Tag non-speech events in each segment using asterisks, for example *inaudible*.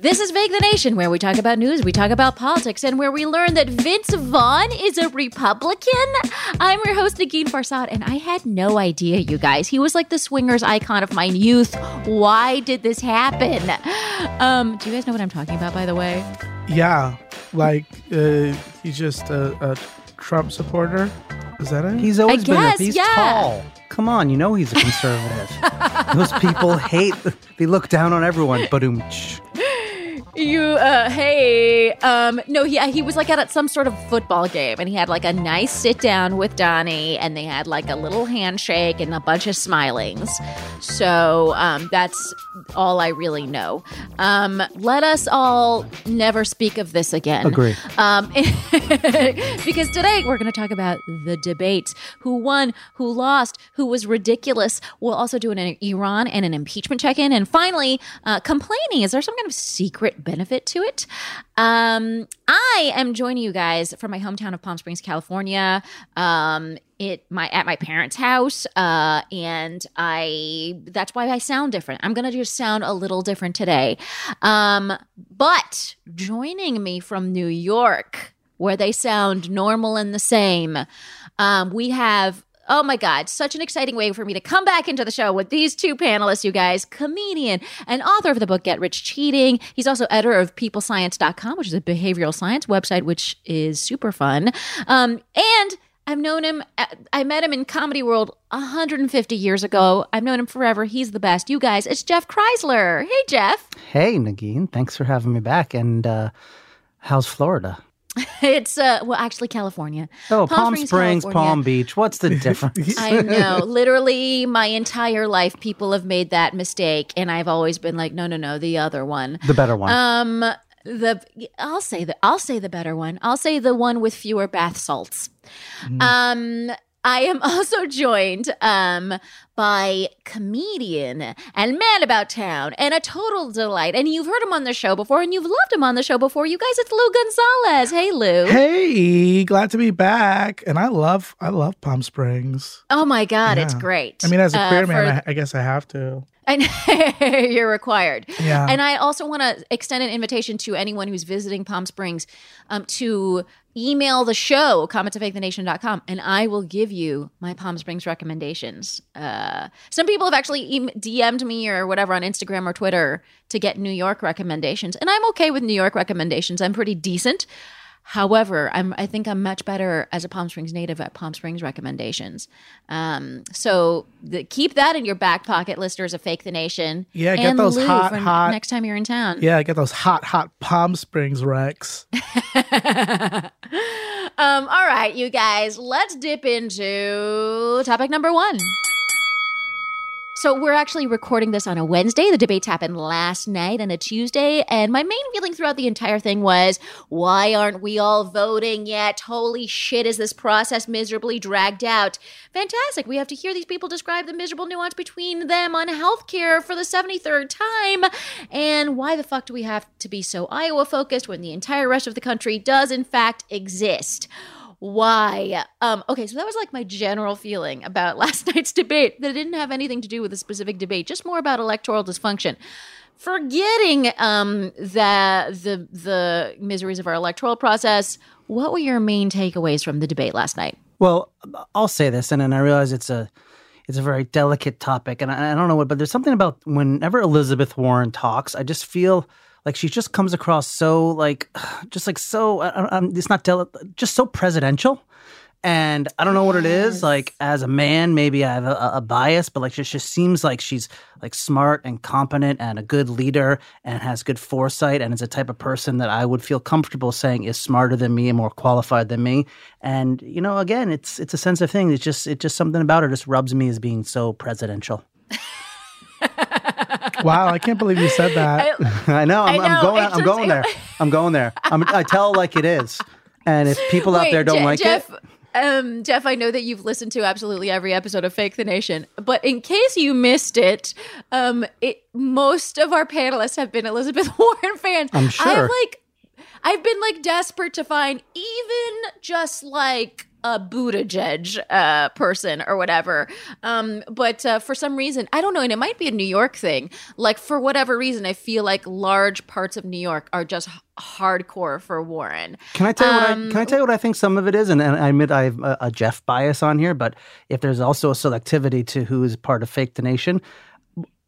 This is Fake the Nation, where we talk about news, we talk about politics, and where we learn that Vince Vaughn is a Republican. I'm your host, Negin Farsad, and I had no idea, you guys. He was like the swingers icon of my youth. Why did this happen? Um, do you guys know what I'm talking about, by the way? Yeah, like uh, he's just a, a Trump supporter. Is that it? He's always I been. guess, a, he's yeah. tall. Come on, you know he's a conservative. *laughs* Those people hate. They look down on everyone. Boom. You, uh, hey, um, no, he, he was like at some sort of football game and he had like a nice sit down with Donnie and they had like a little handshake and a bunch of smilings. So, um, that's all I really know. Um, let us all never speak of this again. Agree. Um, *laughs* because today we're going to talk about the debates who won, who lost, who was ridiculous. We'll also do an Iran and an impeachment check in. And finally, uh, complaining. Is there some kind of secret benefit to it? Um, I am joining you guys from my hometown of Palm Springs, California. Um, it my at my parents' house, uh, and I that's why I sound different. I'm gonna just sound a little different today. Um, but joining me from New York, where they sound normal and the same, um, we have Oh my God, such an exciting way for me to come back into the show with these two panelists, you guys. Comedian and author of the book Get Rich Cheating. He's also editor of peoplescience.com, which is a behavioral science website, which is super fun. Um, and I've known him, I met him in Comedy World 150 years ago. I've known him forever. He's the best. You guys, it's Jeff Kreisler. Hey, Jeff. Hey, Negin. Thanks for having me back. And uh, how's Florida? *laughs* It's uh well actually California. Oh, Palm, Springs, California. Palm Beach. What's the *laughs* difference? I know. Literally my entire life people have made that mistake and I've always been like no no no the other one. the better one. Um the I'll say the I'll say the better one. I'll say the one with fewer bath salts. Um I am *laughs* also joined um, by comedian and man about town and a total delight. And you've heard him on the show before and you've loved him on the show before. You guys, it's Lou Gonzalez. Hey, Lou. Hey, glad to be back. And I love I love Palm Springs. Oh my God, it's great. I mean, as a Uh, queer man, for- I, I guess I have to. And *laughs* you're required. Yeah. And I also want to extend an invitation to anyone who's visiting Palm Springs um, to email the show, comments at fakethenation.com, and I will give you my Palm Springs recommendations. Uh, some people have actually em DM'd me or whatever on Instagram or Twitter to get New York recommendations. And I'm okay with New York recommendations. I'm pretty decent. However, I'm I think I'm much better as a Palm Springs native at Palm Springs recommendations. Um, so the, keep that in your back pocket, listeners of Fake the Nation. Yeah, get those Lou hot, hot- next time you're in town. Yeah, get those hot, hot Palm Springs Rex. *laughs* Um, all right, you guys, let's dip into topic number one. So we're actually recording this on a Wednesday. The debates happened last night and a Tuesday, and my main feeling throughout the entire thing was, why aren't we all voting yet? Holy shit, is this process miserably dragged out? Fantastic. We have to hear these people describe the miserable nuance between them on healthcare for the 73rd time. And why the fuck do we have to be so Iowa focused when the entire rest of the country does in fact exist? Why? Um okay so that was like my general feeling about *laughs* last night's debate that didn't have anything to do with a specific debate just more about electoral dysfunction. Forgetting um the the the miseries of our electoral process what were your main takeaways from the debate last night? Well, I'll say this, and then I realize it's a it's a very delicate topic, and I, I don't know what, but there's something about whenever Elizabeth Warren talks, I just feel like she just comes across so like, *sighs* just like so. I, I, I'm- it's not deli- just so presidential. And I don't know what it is. Like as a man, maybe I have a, a bias, but like she just seems like she's like smart and competent and a good leader and has good foresight and is a type of person that I would feel comfortable saying is smarter than me and more qualified than me. And you know, again, it's it's a sense of thing. It's just it's just something about her just rubs me as being so presidential. *laughs* Wow, I can't believe you said that. I *laughs* know. I'm, I I'm going. I'm just- going there. *laughs* I'm going there. I'm, I tell like it is. And if people out there don't Je- like Jeff, it, Um, Jeff, I know that you've listened to absolutely every episode of Fake the Nation, but in case you missed it, um, it most of our panelists have been Elizabeth *laughs* Warren fans. I'm sure. I've like, I've been like desperate to find even just like a Buttigieg uh, person or whatever. Um, but uh, for some reason, I don't know, and it might be a New York thing. Like for whatever reason, I feel like large parts of New York are just hardcore for Warren. Can I tell you what I Um, can I tell you what I think some of it is? And, and I admit I have a, a Jeff bias on here, but if there's also a selectivity to who is part of Fake the Nation,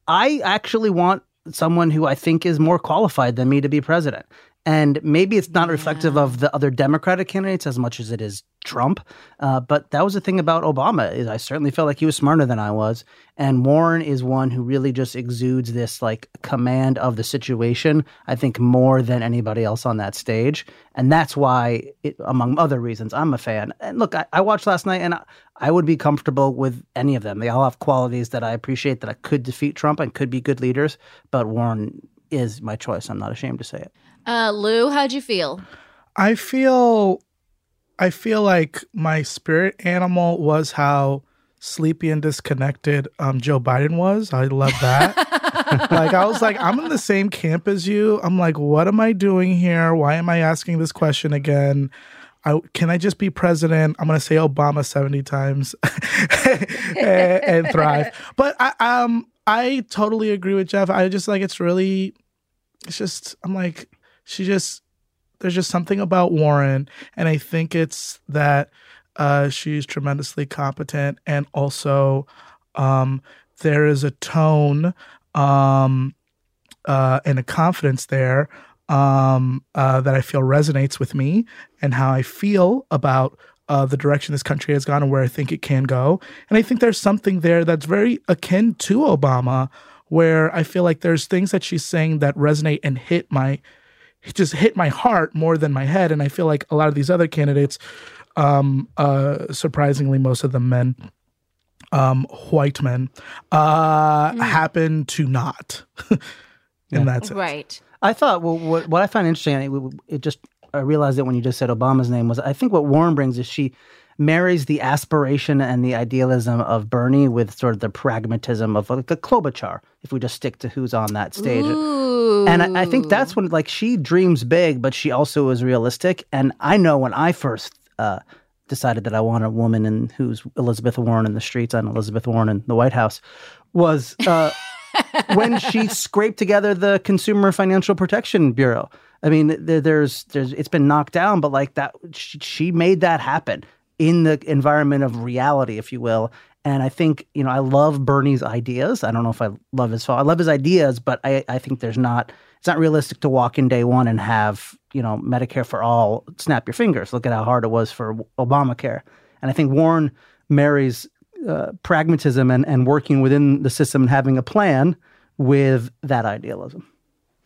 I actually want someone who I think is more qualified than me to be president. And maybe it's not reflective of the other Democratic candidates as much as it is Trump. Uh, but that was the thing about Obama is I certainly felt like he was smarter than I was. And Warren is one who really just exudes this like command of the situation. I think more than anybody else on that stage, and that's why, it, among other reasons, I'm a fan. And look, I, I watched last night, and I, I would be comfortable with any of them. They all have qualities that I appreciate that I could defeat Trump and could be good leaders. But Warren is my choice. I'm not ashamed to say it. Uh, Lou, how'd you feel? I feel I feel like my spirit animal was how sleepy and disconnected um, Joe Biden was. I love that. *laughs* like I was like, I'm in the same camp as you. I'm like, what am I doing here? Why am I asking this question again? I, can I just be president? I'm gonna say Obama 70 times *laughs* and, and thrive. But I um I totally agree with Jeff. I just like it's really it's just I'm like she just there's just something about Warren, and I think it's that uh, she's tremendously competent, and also um, there is a tone um, uh, and a confidence there um, uh, that I feel resonates with me and how I feel about uh, the direction this country has gone and where I think it can go. And I think there's something there that's very akin to Obama, where I feel like there's things that she's saying that resonate and hit my just hit my heart more than my head. And I feel like a lot of these other candidates, um, uh, surprisingly, most of them men, um, white men, uh, happen to not. in that sense. Right. I thought well, what what I find interesting, it, it just I realized it when you just said Obama's name was I think what Warren brings is she marries the aspiration and the idealism of Bernie with sort of the pragmatism of like a Klobuchar. If we just stick to who's on that stage. Ooh. And I, I think that's when like she dreams big, but she also is realistic. And I know when I first uh, decided that I want a woman and who's Elizabeth Warren in the streets and Elizabeth Warren in the White House was uh, *laughs* when she scraped together the Consumer Financial Protection Bureau. I mean, there, there's there's it's been knocked down, but like that, she, she made that happen in the environment of reality, if you will. And I think you know I love Bernie's ideas. I don't know if I love his I love his ideas, but I I think there's not it's not realistic to walk in day one and have you know Medicare for all. Snap your fingers. Look at how hard it was for Obamacare. And I think Warren marries uh, pragmatism and, and working within the system and having a plan with that idealism.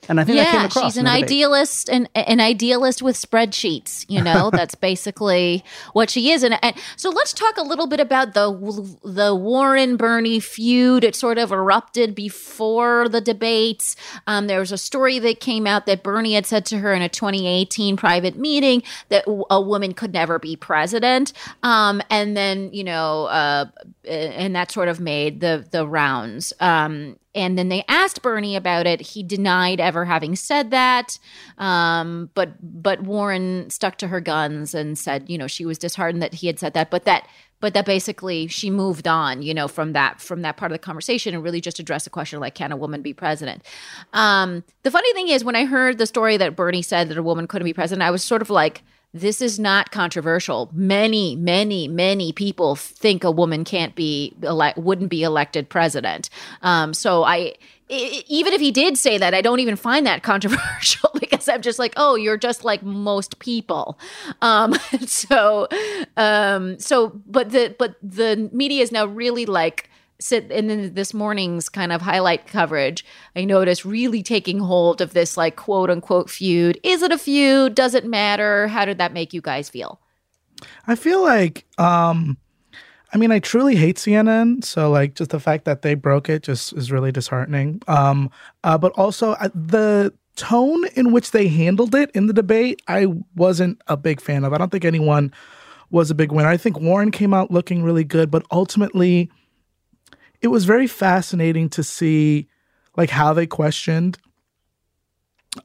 And I think yeah, she's an idealist and an idealist with spreadsheets. You know, *laughs* that's basically what she is. And, and, so let's talk a little bit about the the Warren Bernie feud. It sort of erupted before the debates. Um, there was a story that came out that Bernie had said to her in a 2018 private meeting that a woman could never be president. Um, and then you know, uh, and that sort of made the the rounds. Um, and then they asked Bernie about it. He denied ever having said that. Um, but but Warren stuck to her guns and said, you know, she was disheartened that he had said that, but that but that basically she moved on, you know, from that from that part of the conversation and really just addressed the question like, can a woman be president? Um, the funny thing is, when I heard the story that Bernie said that a woman couldn't be president, I was sort of like this is not controversial. Many, many, many people think a woman can't be elect, wouldn't be elected president. Um, so I, I, even if he did say that, I don't even find that *laughs* controversial because I'm just like, oh, you're just like most people. Um, *laughs* so, um, so, but the but the media is now really like sit in this morning's kind of highlight coverage, I noticed really taking hold of this like quote unquote feud. Is it a feud? Does it matter? How did that make you guys feel? I feel like um I mean I truly hate CNN, so like just the fact that they broke it just is really disheartening. Um uh, but also uh, the tone in which they handled it in the debate, I wasn't a big fan of. I don't think anyone was a big winner. I think Warren came out looking really good, but ultimately it was very fascinating to see like how they questioned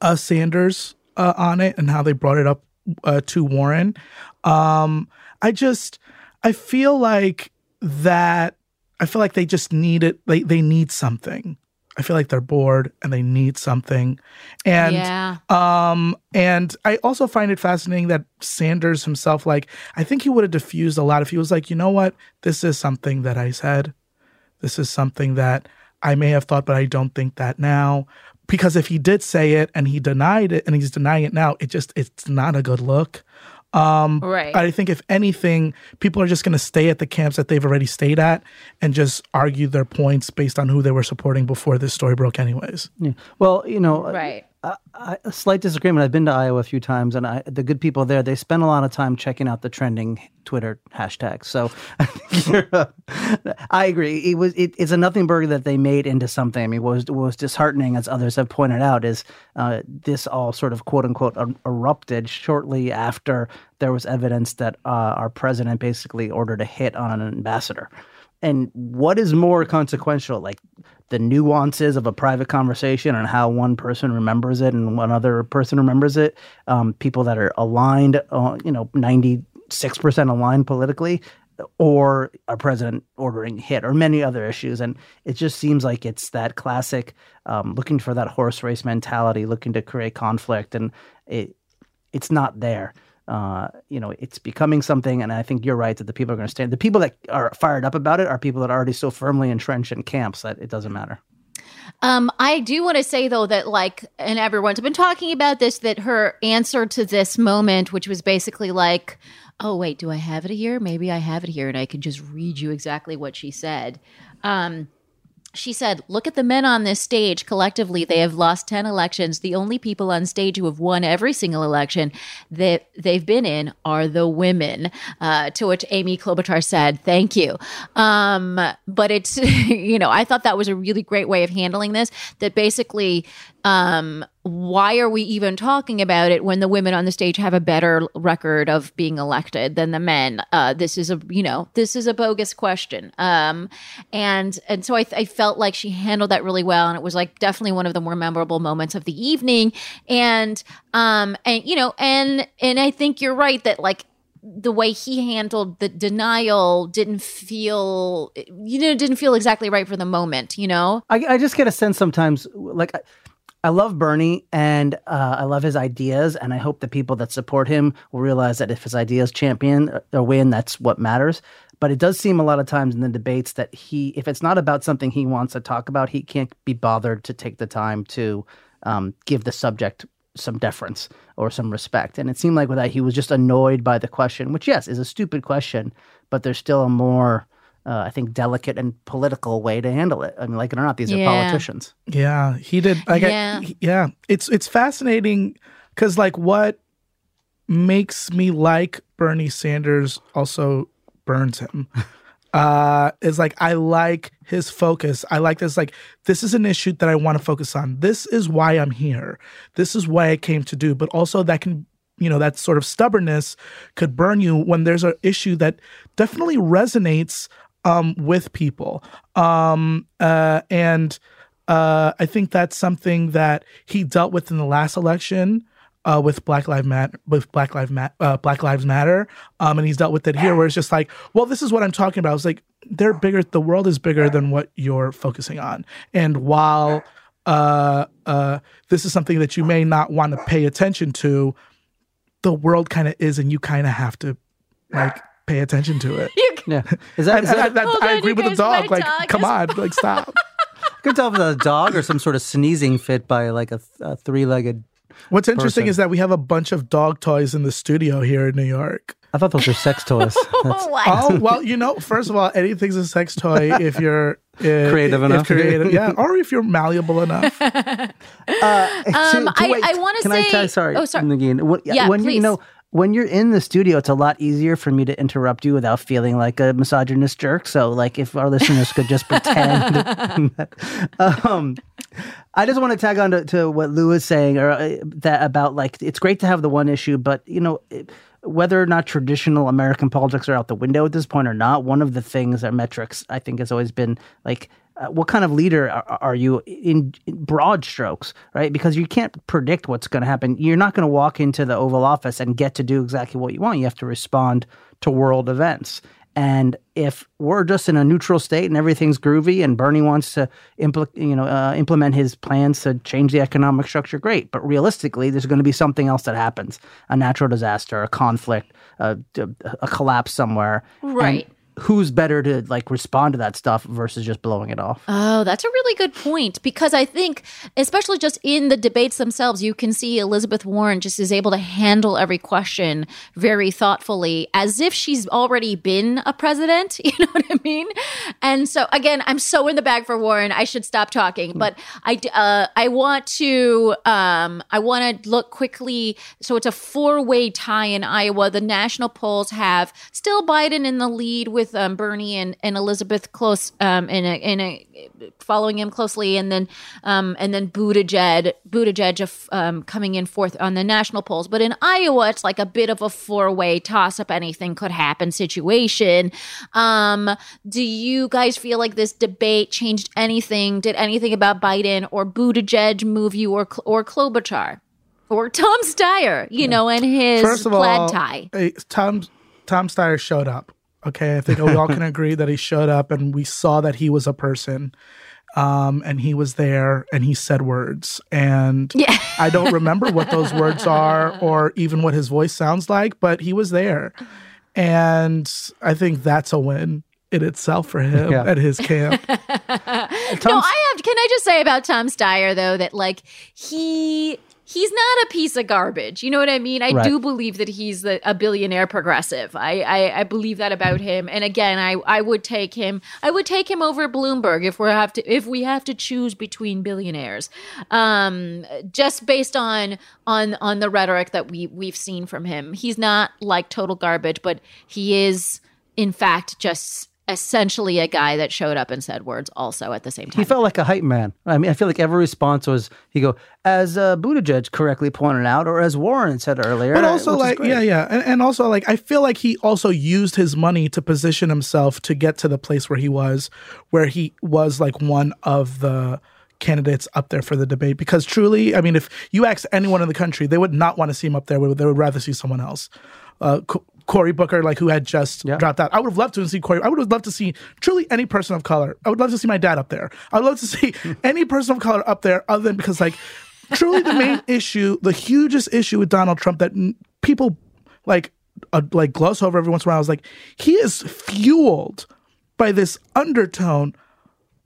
uh, Sanders uh, on it and how they brought it up uh, to Warren. Um, I just I feel like that I feel like they just need it. They they need something. I feel like they're bored and they need something. And yeah. um and I also find it fascinating that Sanders himself like I think he would have diffused a lot if he was like, "You know what? This is something that I said. This is something that I may have thought, but I don't think that now. Because if he did say it and he denied it and he's denying it now, it just it's not a good look. Um, right. I think if anything, people are just going to stay at the camps that they've already stayed at and just argue their points based on who they were supporting before this story broke, anyways. Yeah. Well, you know, right a slight disagreement. I've been to Iowa a few times, and I, the good people there they spend a lot of time checking out the trending Twitter hashtags. So *laughs* I agree. It was it, it's a nothing burger that they made into something. I mean, what was what was disheartening, as others have pointed out, is uh, this all sort of quote unquote er- erupted shortly after there was evidence that uh, our president basically ordered a hit on an ambassador. And what is more consequential, like the nuances of a private conversation and how one person remembers it and one other person remembers it. Um, people that are aligned, uh, you know, 96% aligned politically, or a president ordering hit, or many other issues. And it just seems like it's that classic um, looking for that horse race mentality, looking to create conflict, and it it's not there. Uh, you know, it's becoming something, and I think you're right that the people are going to stand. The people that are fired up about it are people that are already so firmly entrenched in camps that it doesn't matter. Um, I do want to say though that like, and everyone's been talking about this, that her answer to this moment, which was basically like, "Oh wait, do I have it here? Maybe I have it here, and I can just read you exactly what she said." Um, she said, Look at the men on this stage. Collectively, they have lost 10 elections. The only people on stage who have won every single election that they've been in are the women. Uh, to which Amy Klobuchar said, Thank you. Um, but it's, *laughs* you know, I thought that was a really great way of handling this. That basically, um, why are we even talking about it when the women on the stage have a better record of being elected than the men? Uh, this is a you know this is a bogus question, um, and and so I, I felt like she handled that really well, and it was like definitely one of the more memorable moments of the evening, and um and you know and and I think you're right that like the way he handled the denial didn't feel you know didn't feel exactly right for the moment you know? I, I just get a sense sometimes, like, I, love Bernie and uh, I love his ideas, and I hope the people that support him will realize that if his ideas champion or win, that's what matters. But it does seem a lot of times in the debates that he, if it's not about something he wants to talk about, he can't be bothered to take the time to um, give the subject some deference or some respect. And it seemed like with that, he was just annoyed by the question, which, yes, is a stupid question, but there's still a more, uh, I think, delicate and political way to handle it. I mean, like it or not, these Yeah. are politicians. Yeah, he did. Like, Yeah. I, he- yeah. It's it's fascinating because like what makes me like Bernie Sanders also burns him. *laughs* uh is like I like his focus. I like this like this is an issue that I want to focus on. This is why I'm here. This is why I came to do. But also that can you know that sort of stubbornness could burn you when there's an issue that definitely resonates um with people. Um uh and uh I think that's something that he dealt with in the last election uh, with Black Lives Matter, with Black Lives uh, Black Lives Matter, um, and he's dealt with it here, where it's just like, well, this is what I'm talking about. It's like they're bigger. The world is bigger than what you're focusing on, and while uh, uh, this is something that you may not want to pay attention to, the world kind of is, and you kind of have to like pay attention to it. *laughs* Yeah. *laughs* Is that, And- that I, Hold I agree with the dog. Like, dog come is- on, like stop. *laughs* I can tell if it's a dog or some sort of sneezing fit by like a, a three-legged. What's interesting person. is that we have a bunch of dog toys in the studio here in New York. I thought those were sex *laughs* toys. Oh well, you know, first of all, anything's a sex toy if you're uh, Creative if enough. creative, yeah, or if you're malleable enough. Uh, Um, to I- I wanna can I say- tell- sorry, oh, sorry. Negin, when, Yeah, when you, you please. know when you're in the studio, it's a lot easier for me to interrupt you without feeling like a misogynist jerk. So, like, if our listeners could just pretend. *laughs* *laughs* um, I just want to tag on to, to what Lou is saying, or uh, that about like it's great to have the one issue, but you know. It, whether or not traditional American politics are out the window at this point or not, one of the things our metrics I think has always been like, uh, what kind of leader are, are you in, in broad strokes, right? Because you can't predict what's going to happen. You're not going to walk into the Oval Office and get to do exactly what you want. You have to respond to world events. And if we're just in a neutral state and everything's groovy, and Bernie wants to impl- you know uh, implement his plans to change the economic structure, great. But realistically, there's going to be something else that happens: a natural disaster, a conflict, a, a collapse somewhere. And Right. Who's better to like respond to that stuff versus just blowing it off? Oh, that's a really good point because I think, especially just in the debates themselves, you can see Elizabeth Warren just is able to handle every question very thoughtfully as if she's already been a president. *laughs* You know what I mean? And so, again, I'm so in the bag for Warren. I should stop talking, but I, uh, I want to, um, I want to look quickly. So it's a four way tie in Iowa. The national polls have still Biden in the lead with um, Bernie and, and Elizabeth close um, in a, in a following him closely, and then um, and then Buttigieg Buttigieg of, um, coming in fourth on the national polls. But in Iowa, it's like a bit of a four way toss up. Anything could happen situation. Um, do you guys feel like this debate changed anything? Did anything about Biden or Buttigieg move you, or or Klobuchar? Or Tom Steyer, you know, and his First of plaid all, tie. hey, Tom Tom Steyer showed up. Okay, I think we all can *laughs* agree that he showed up, and we saw that he was a person. Um, and he was there, and he said words, and Yeah. I don't remember what those words are, *laughs* or even what his voice sounds like, but he was there, and I think that's a win in itself for him Yeah. at his camp. *laughs* no, I have. Can I just say about Tom Steyer though that like he he's not a piece of garbage. You know what I mean? I Right. do believe that he's the, a billionaire progressive. I, I I believe that about him. And again, I I would take him. I would take him over Bloomberg if we have to if we have to choose between billionaires. Um, just based on on on the rhetoric that we we've seen from him, he's not like total garbage, but he is in fact just essentially a guy that showed up and said words also at the same time. He felt like a hype man. I mean, I feel like every response was he go as uh, Buttigieg correctly pointed out, or as Warren said earlier. But also, like, yeah, yeah, and, and also, like, I feel like he also used his money to position himself to get to the place where he was, where he was like one of the candidates up there for the debate. Because truly, I mean, if you ask anyone in the country, they would not want to see him up there. They would rather see someone else. Uh, Qu- Cory Booker, like who had just Yeah. dropped out. I would have loved to see Cory. I would have loved to see truly any person of color. I would love to see my dad up there. I would love to see *laughs* any person of color up there, other than because like truly the main *laughs* issue, the hugest issue with Donald Trump that n- people like uh, like gloss over every once in a while is like he is fueled by this undertone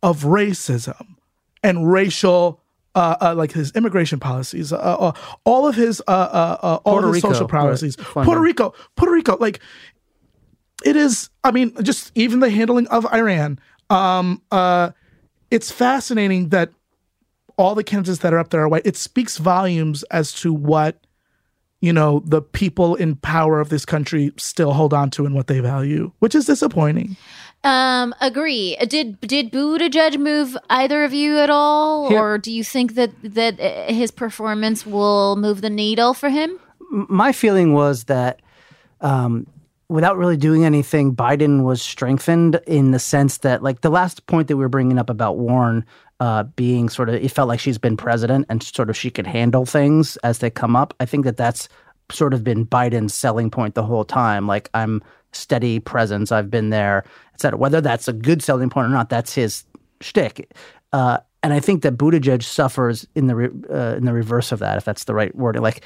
of racism and racial uh, uh, like his immigration policies, uh, uh, all of his uh, uh, uh, all Puerto of his Rico, social policies, right, Puerto. Rico, Puerto Rico, like it is. I mean, just even the handling of Iran. Um, uh, it's fascinating that all the candidates that are up there are white. It speaks volumes as to what you know the people in power of this country still hold on to and what they value, which is disappointing. Um, agree. Did did Buttigieg move either of you at all, Here- or do you think that that uh, his performance will move the needle for him? my feeling was that um, without really doing anything, Biden was strengthened in the sense that, like, the last point that we were bringing up about Warren uh, being sort of, it felt like she's been president and sort of she could handle things as they come up. I think that that's sort of been Biden's selling point the whole time. Like, I'm steady presence, I've been there, et cetera. Whether that's a good selling point or not, that's his shtick. Uh, and I think that Buttigieg suffers in the re- uh, in the reverse of that, if that's the right word. Like,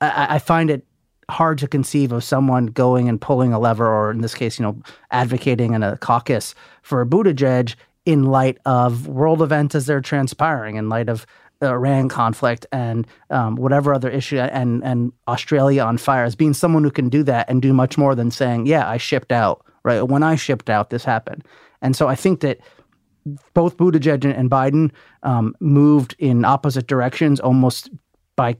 I, I find it hard to conceive of someone going and pulling a lever, or in this case, you know, advocating in a caucus for Buttigieg in light of world events as they're transpiring, in light of the Iran conflict and um, whatever other issue, and and Australia on fire, as being someone who can do that and do much more than saying, "Yeah, I shipped out." Right when I shipped out, this happened, and so I think that both Buttigieg and- Biden um, moved in opposite directions, almost by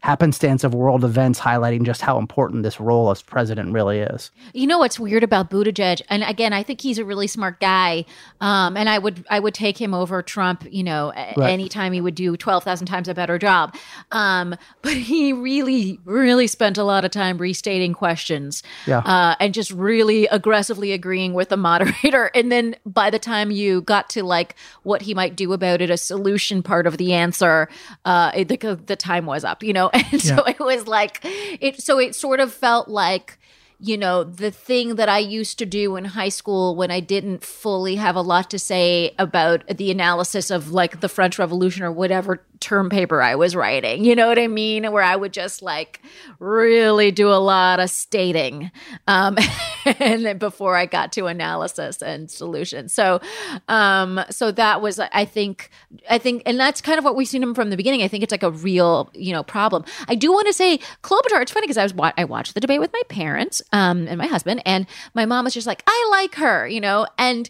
happenstance of world events, highlighting just how important this role as president really is. You know what's weird about Buttigieg, and again, I think he's a really smart guy, um, and I would I would take him over Trump. You know, Right. anytime he would do twelve thousand times a better job. Um, but he really, really spent a lot of time restating questions, Yeah. uh, and just really aggressively agreeing with the *laughs* moderator. And then by the time you got to like what he might do about it, a solution part of the answer, uh, it, the the time was up. You know, *laughs* and so it was like it. So it sort of felt like you know, the thing that I used to do in high school when I didn't fully have a lot to say about the analysis of like the French Revolution or whatever term paper I was writing. You know what I mean? Where I would just like really do a lot of stating um, *laughs* and then before I got to analysis and solution. So, um, so that was, I think, I think, and that's kind of what we've seen him from the beginning. I think it's like a real, you know, problem. I do want to say Klobuchar. It's funny because I was wa- I watched the debate with my parents um, and my husband, and my mom was just like, I like her, you know, and.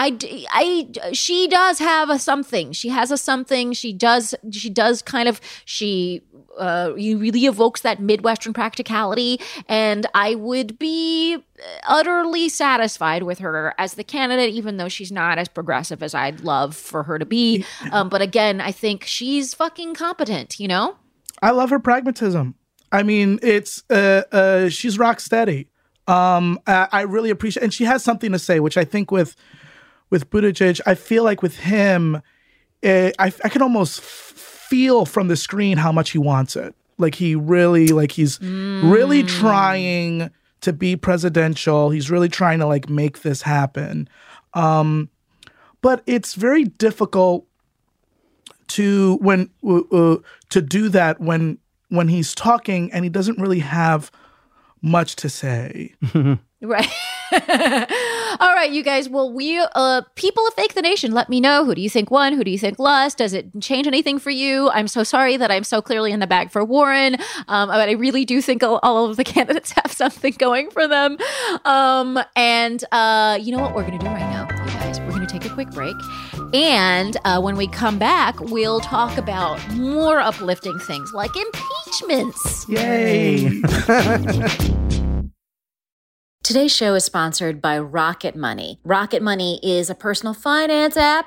I, I, she does have a something. She has a something. She does, she does kind of, she, uh, you really evokes that Midwestern practicality. And I would be utterly satisfied with her as the candidate, even though she's not as progressive as I'd love for her to be. Um, but again, I think she's fucking competent, you know? I love her pragmatism. I mean, it's uh, uh, she's rock steady. Um, I, I really appreciate, and she has something to say, which I think with with Buttigieg, I feel like with him, eh, I I can almost feel from the screen how much he wants it. Like he really, like he's really trying to be presidential. He's really trying to like make this happen. Um, but it's very difficult to when uh, uh, to do that when when he's talking and he doesn't really have much to say. *laughs* Right. *laughs* All right, you guys. Well, we, uh, people of Fake the Nation, let me know. Who do you think won? Who do you think lost? Does it change anything for you? I'm so sorry that I'm so clearly in the bag for Warren. Um, but I really do think all, all of the *laughs* candidates have something going for them. Um, and, uh, you know what we're going to do right now, you guys? We're going to take a quick break. And uh, when we come back, we'll talk about more uplifting things like impeachments. Yay! *laughs* Today's show is sponsored by Rocket Money. Rocket Money is a personal finance app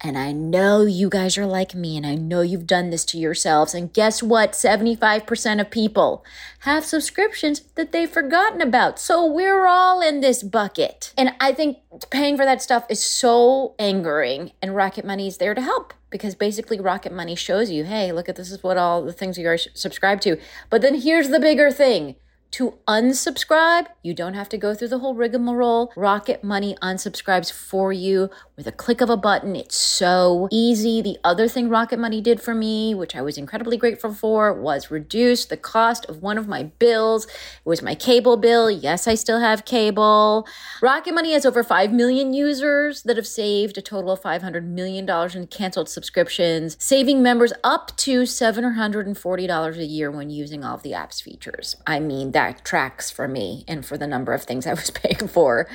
And I know you guys are like me, and I know you've done this to yourselves. And guess what? 75% of people have subscriptions that they've forgotten about. So we're all in this bucket. And I think paying for that stuff is so angering, and Rocket Money is there to help because basically Rocket Money shows you, hey, look at this is what all the things you are subscribed to. But then here's the bigger thing to unsubscribe, you don't have to go through the whole rigmarole. Rocket Money unsubscribes for you with a click of a button. It's so easy. The other thing Rocket Money did for me, which I was incredibly grateful for, was reduce the cost of one of my bills. It was my cable bill. Yes, I still have cable. Rocket Money has over 5 million users that have saved a total of $500 million in canceled subscriptions, saving members up to $740 a year when using all of the app's features. I mean, that tracks for me and for the number of things I was *laughs* paying for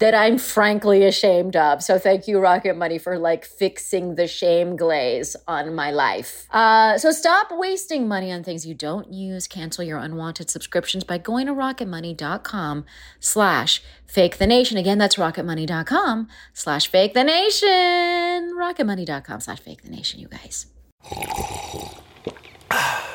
that I'm frankly ashamed of. So thank you, Rocket Money, for like fixing the shame glaze on my life. Uh, so stop wasting money on things you don't use. Cancel your unwanted subscriptions by going to rocketmoney.com slash fake the nation. Again, that's rocketmoney.com slash fake the nation. Rocketmoney.com slash fake the nation, you guys.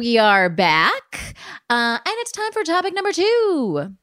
We are back. Uh, and it's time for topic number two.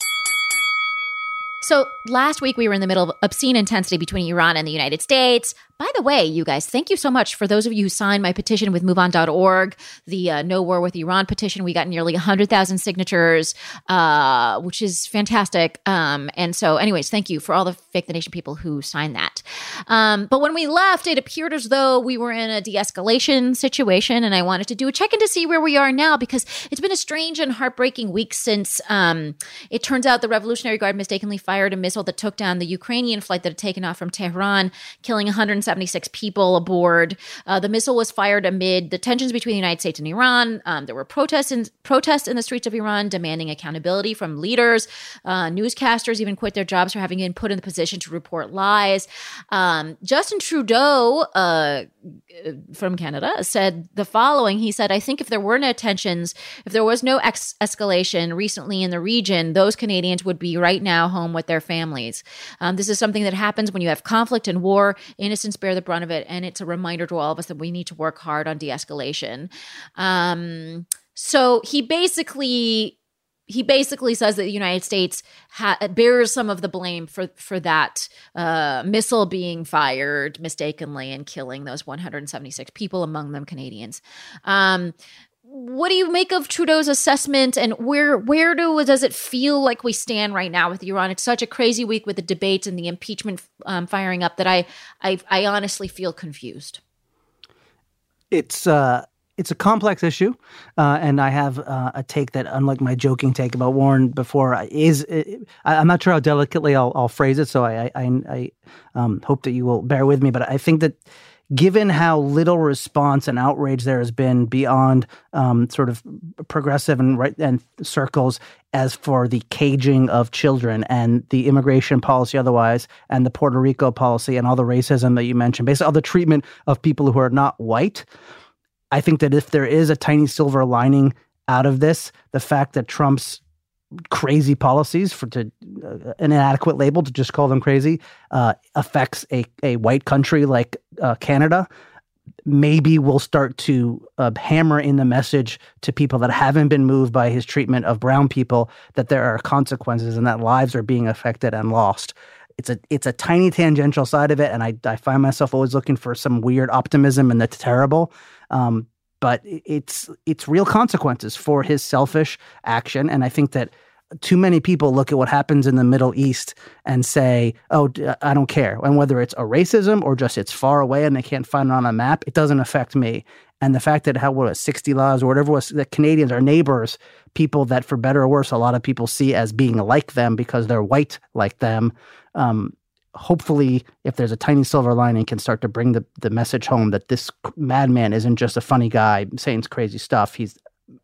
So last week we were in the middle of obscene intensity between Iran and the United States. By the way, you guys, thank you so much for those of you who signed my petition with MoveOn.org, the uh, No War with Iran petition. We got nearly 100,000 signatures, uh, which is fantastic. Um, and so, anyways, thank you for all the Fake the Nation people who signed that. Um, but when we left, it appeared as though we were in a de escalation situation. And I wanted to do a check in to see where we are now because it's been a strange and heartbreaking week since um, it turns out the Revolutionary Guard mistakenly fired a missile that took down the Ukrainian flight that had taken off from Tehran, killing 100 76 people aboard. Uh, the missile was fired amid the tensions between the United States and Iran. Um, there were protests in, protests in the streets of Iran demanding accountability from leaders. Uh, newscasters even quit their jobs for having been put in the position to report lies. Um, Justin Trudeau uh, from Canada said the following He said, I think if there were no tensions, if there was no ex- escalation recently in the region, those Canadians would be right now home with their families. Um, this is something that happens when you have conflict and war. Innocent bear the brunt of it. And it's a reminder to all of us that we need to work hard on de escalation. Um, so he basically he basically says that the United States ha- bears some of the blame for for that uh, missile being fired mistakenly and killing those 176 people, among them Canadians. Um, what do you make of Trudeau's assessment and where where do does it feel like we stand right now with Iran? It's such a crazy week with the debates and the impeachment um, firing up that I, I I honestly feel confused. It's uh it's a complex issue, uh, and I have uh, a take that, unlike my joking take about Warren before, uh, is I, am not sure how delicately I'll, I'll phrase it. So I I, I um, hope that you will bear with me. But I think that given how little response and outrage there has been beyond um, sort of progressive and right and circles as for the caging of children and the immigration policy otherwise and the Puerto Rico policy and all the racism that you mentioned, basically all the treatment of people who are not white. I think that if there is a tiny silver lining out of this, the fact that Trump's crazy policies for to uh, an inadequate label to just call them crazy uh, affects a, a white country like uh, Canada, maybe we'll start to uh, hammer in the message to people that haven't been moved by his treatment of brown people that there are consequences and that lives are being affected and lost. It's a it's a tiny tangential side of it, and I, I find myself always looking for some weird optimism in the terrible. Um, but it's it's real consequences for his selfish action and i think that too many people look at what happens in the middle east and say oh i don't care and whether it's a racism or just it's far away and they can't find it on a map it doesn't affect me and the fact that how what 60 laws or whatever was that canadians are neighbors people that for better or worse a lot of people see as being like them because they're white like them um, hopefully, if there's a tiny silver lining, can start to bring the, the message home that this madman isn't just a funny guy saying crazy stuff. He's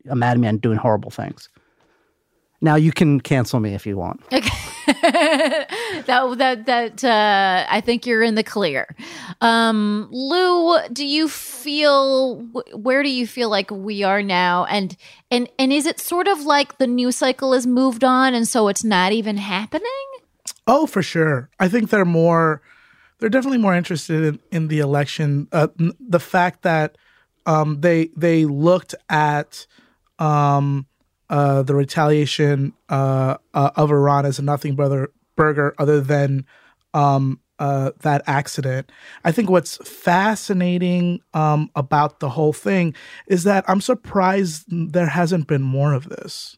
a madman doing horrible things. Now you can cancel me if you want. Okay. *laughs* that that that uh, I think you're in the clear. Um, Lou, do you feel where do you feel like we are now, and and and is it sort of like the news cycle has moved on, and so it's not even happening? Oh, for sure. I think they're more, they're definitely more interested in, in the election. Uh, the fact that um, they they looked at um, uh, the retaliation uh, uh of Iran as a nothing brother burger, other than um, uh, that accident. I think what's fascinating um, about the whole thing is that I'm surprised there hasn't been more of this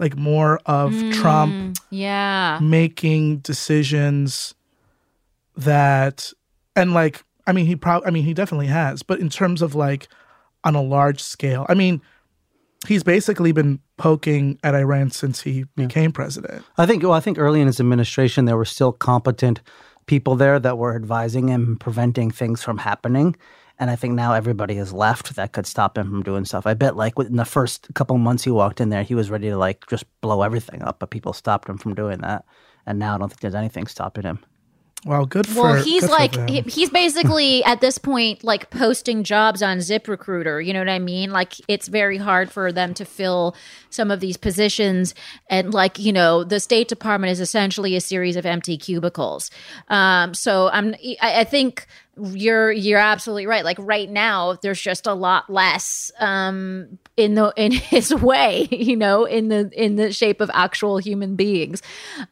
like more of mm, Trump yeah. making decisions that and like I mean he probably I mean he definitely has but in terms of like on a large scale I mean he's basically been poking at Iran since he yeah. became president. I think well I think early in his administration there were still competent people there that were advising him preventing things from happening and I think now everybody has left that could stop him from doing stuff. I bet like in the first couple months he walked in there, he was ready to like just blow everything up, but people stopped him from doing that. And now I don't think there's anything stopping him. Well, good for. Well, he's like he, he's basically *laughs* at this point like posting jobs on ZipRecruiter. You know what I mean? Like it's very hard for them to fill some of these positions, and like you know, the State Department is essentially a series of empty cubicles. Um, so I'm I, I think you're you're absolutely right like right now there's just a lot less um in the in *laughs* his way you know in the in the shape of actual human beings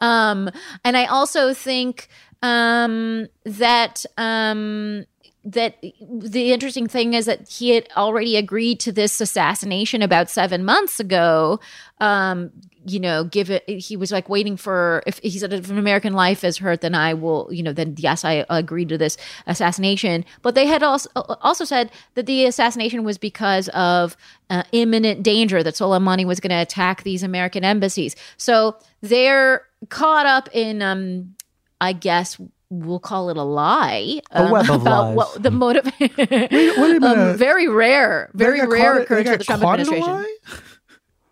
um and i also think um that um that the interesting thing is that he had already agreed to this assassination about seven months ago. Um, you know, give it, he was like waiting for, if he said, if an American life is hurt, then I will, you know, then yes, I agreed to this assassination. But they had also, also said that the assassination was because of uh, imminent danger that Soleimani was going to attack these American embassies. So they're caught up in, um, I guess, we'll call it a lie um, a about what the motive. *laughs* um, very rare, very rare occurrence of the Trump administration.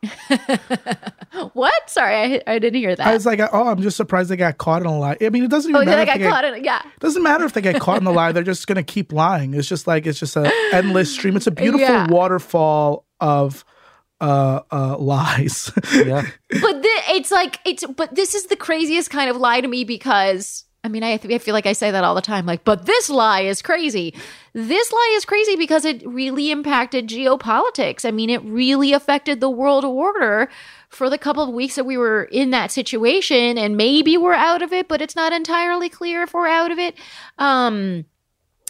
*laughs* what? Sorry, I, I didn't hear that. I was like, oh, I'm just surprised they got caught in a lie. I mean, it doesn't even oh, matter. They got caught in, yeah. Doesn't matter if they get caught in a lie. They're just gonna keep lying. It's just like it's just an endless stream. It's a beautiful yeah. waterfall of uh uh lies. yeah. *laughs* But the, it's like it's but this is the craziest kind of lie to me because I mean, I, I feel like I say that all the time, like, but this lie is crazy. This lie is crazy because it really impacted geopolitics. I mean, it really affected the world order for the couple of weeks that we were in that situation. And maybe we're out of it, but it's not entirely clear if we're out of it. Um,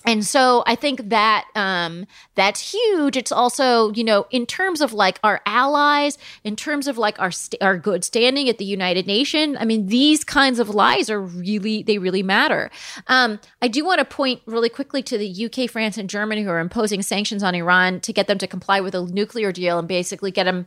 and so I think that um, that's huge. It's also, you know, in terms of like our allies, in terms of like our st- our good standing at the United Nations. I mean, these kinds of lies are really they really matter. Um, I do want to point really quickly to the UK, France, and Germany who are imposing sanctions on Iran to get them to comply with a nuclear deal and basically get them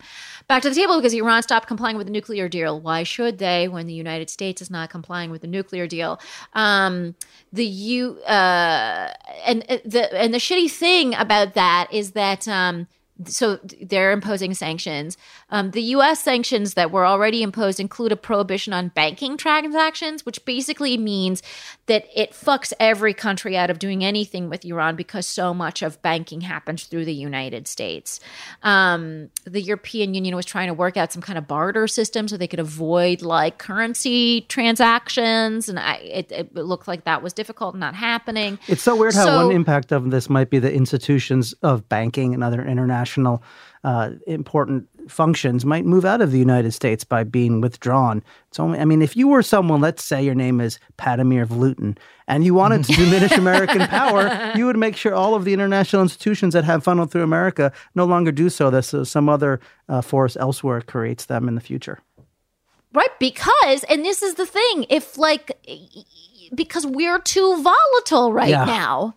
back to the table because Iran stopped complying with the nuclear deal. Why should they when the United States is not complying with the nuclear deal? Um, the you uh, and uh, the and the shitty thing about that is that um, so they're imposing sanctions. Um, the U.S. sanctions that were already imposed include a prohibition on banking transactions, which basically means that it fucks every country out of doing anything with Iran because so much of banking happens through the United States. Um, the European Union was trying to work out some kind of barter system so they could avoid like currency transactions, and I, it, it looked like that was difficult and not happening. It's so weird how So- one impact of this might be the institutions of banking and other international uh, important functions might move out of the United States by being withdrawn. It's only, I mean, if you were someone, let's say your name is Patamir Vlutin, and you wanted to diminish *laughs* American power, you would make sure all of the international institutions that have funneled through America no longer do so. That so some other uh, force elsewhere creates them in the future. Right, because, and this is the thing, if like, because we're too volatile right Yeah. now.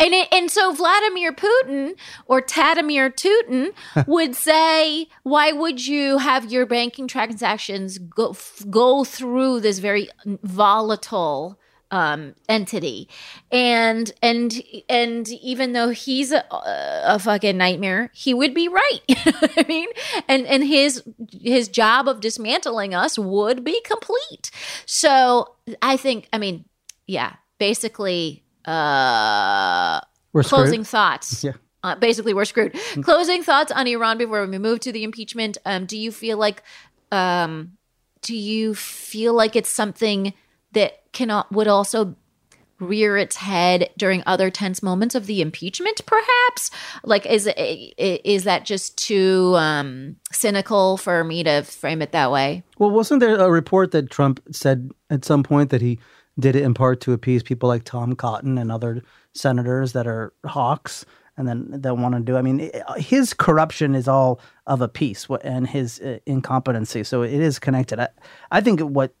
And, it, and so Vladimir Putin or Tadimir Tutin *laughs* would say, why would you have your banking transactions go, f- go through this very volatile um, entity? And, and, and even though he's a, a fucking nightmare, he would be right. *laughs* You know I mean? And, and his, his job of dismantling us would be complete. So I think, I mean, yeah, basically, uh, We're screwed. closing thoughts. Yeah. Uh, basically, we're screwed. Closing thoughts on Iran before we move to the impeachment. Um, do you feel like, um, do you feel like it's something that cannot would also rear its head during other tense moments of the impeachment? Perhaps, like, is it- is that just too um, cynical for me to frame it that way? Well, wasn't there a report that Trump said at some point that he did it in part to appease people like Tom Cotton and other senators that are hawks and then that want to do? I mean, his corruption is all of a piece and his uh, incompetency. So it is connected. I, I think what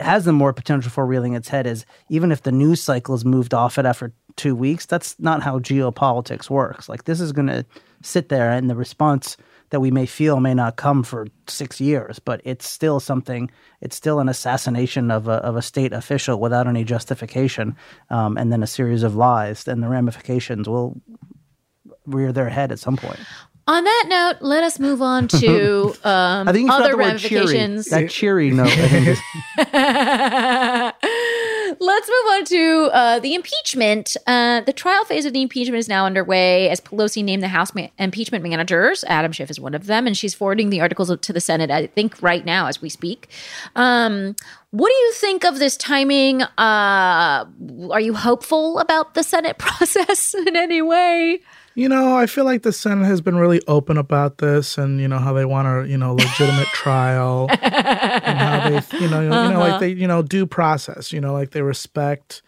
has the more potential for reeling its head is even if the news cycle is moved off it after two weeks, that's not how geopolitics works. Like this is going to sit there, and the response that we may feel may not come for six years, but it's still something. It's still an assassination of a of a state official without any justification, um, and then a series of lies. Then the ramifications will rear their head at some point. On that note, let us move on *laughs* to um, I think other the word cheery. ramifications. That cheery note. *laughs* Let's move on to uh, the impeachment. Uh, the trial phase of the impeachment is now underway as Pelosi named the House ma- impeachment managers. Adam Schiff is one of them, and she's forwarding the articles to the Senate, I think, right now as we speak. Um, what do you think of this timing? Uh, are you hopeful about the Senate *laughs* process in any way? You know, I feel like the Senate has been really open about this, and you know how they want a you know legitimate *laughs* trial, and how they you know you know like they you know due process. You know, like they respect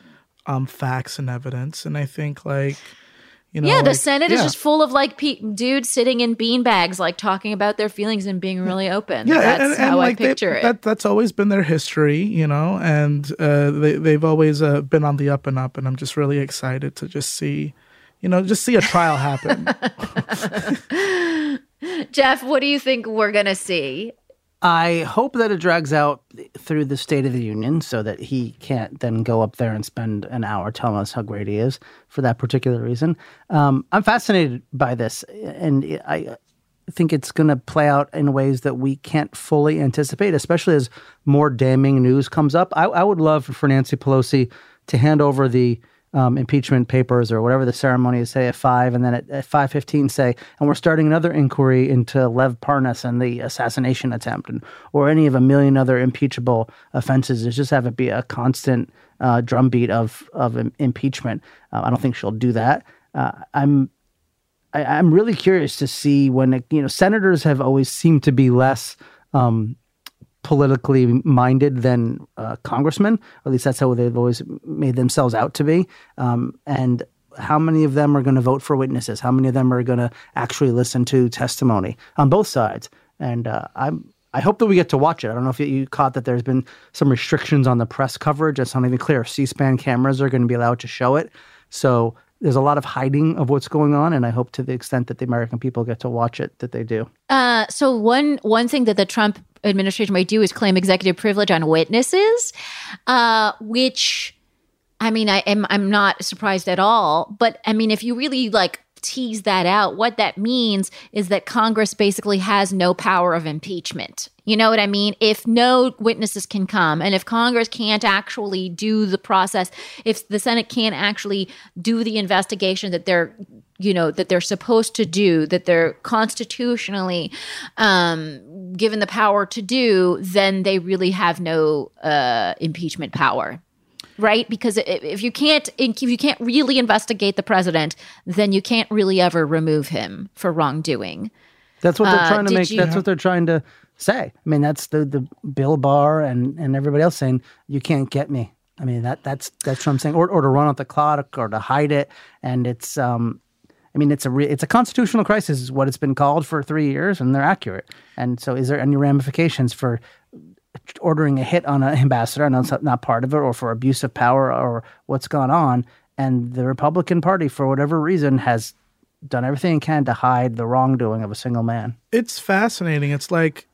um facts and evidence, and I think like you know yeah, the like- Senate is just full of like pe- dudes sitting in bean bags, like talking about their feelings and being really open. yeah, that's and, and how like I picture they, it. That, that's always been their history, you know, and uh, they they've always uh, been on the up and up, and I'm just really excited to just see, you know, just see a trial happen. *laughs* Jeff, what do you think we're gonna see? I hope that it drags out through the State of the Union so that he can't then go up there and spend an hour telling us how great he is for that particular reason. Um, I'm fascinated by this, and I think it's going to play out in ways that we can't fully anticipate, especially as more damning news comes up. I, I would love for Nancy Pelosi to hand over the um, impeachment papers or whatever the ceremony is, say at five, and then at, at five fifteen, say, and we're starting another inquiry into Lev Parnas and the assassination attempt, and or any of a million other impeachable offenses. Is just have it be a constant uh, drumbeat of of im- impeachment. Uh, I don't think she'll do that. Uh, I'm I, I'm really curious to see when it, you know senators have always seemed to be less um, politically minded than uh, congressmen, or at least that's how they've always made themselves out to be. Um, and how many of them are going to vote for witnesses? How many of them are going to actually listen to testimony on both sides? And uh, I'm I hope that we get to watch it. I don't know if you caught that there's been some restrictions on the press coverage. It's not even clear if C-SPAN cameras are going to be allowed to show it. So there's a lot of hiding of what's going on, and I hope to the extent that the American people get to watch it, that they do. Uh, so one one thing that the Trump administration might do is claim executive privilege on witnesses, uh, which I mean, I am I'm not surprised at all. But I mean, if you really like tease that out, what that means is that Congress basically has no power of impeachment. You know what I mean? If no witnesses can come, and if Congress can't actually do the process, if the Senate can't actually do the investigation that they're you know that they're supposed to do that they're constitutionally um, given the power to do then they really have no uh, impeachment power right? Because if you can't if you can't really investigate the president then you can't really ever remove him for wrongdoing. That's what they're Uh, trying to make you- that's what they're trying to say. I mean that's the the bill barr and and everybody else saying you can't get me. I mean that that's that's what i'm saying. Or, or to run out the clock or to hide it. And it's um I mean, it's a re- it's a constitutional crisis, is what it's been called for three years, and they're accurate. And so, is there any ramifications for ordering a hit on an *laughs* ambassador? Know it's not part of it, or for abuse of power, or what's gone on? And the Republican Party, for whatever reason, has done everything it can to hide the wrongdoing of a single man. it's fascinating. It's like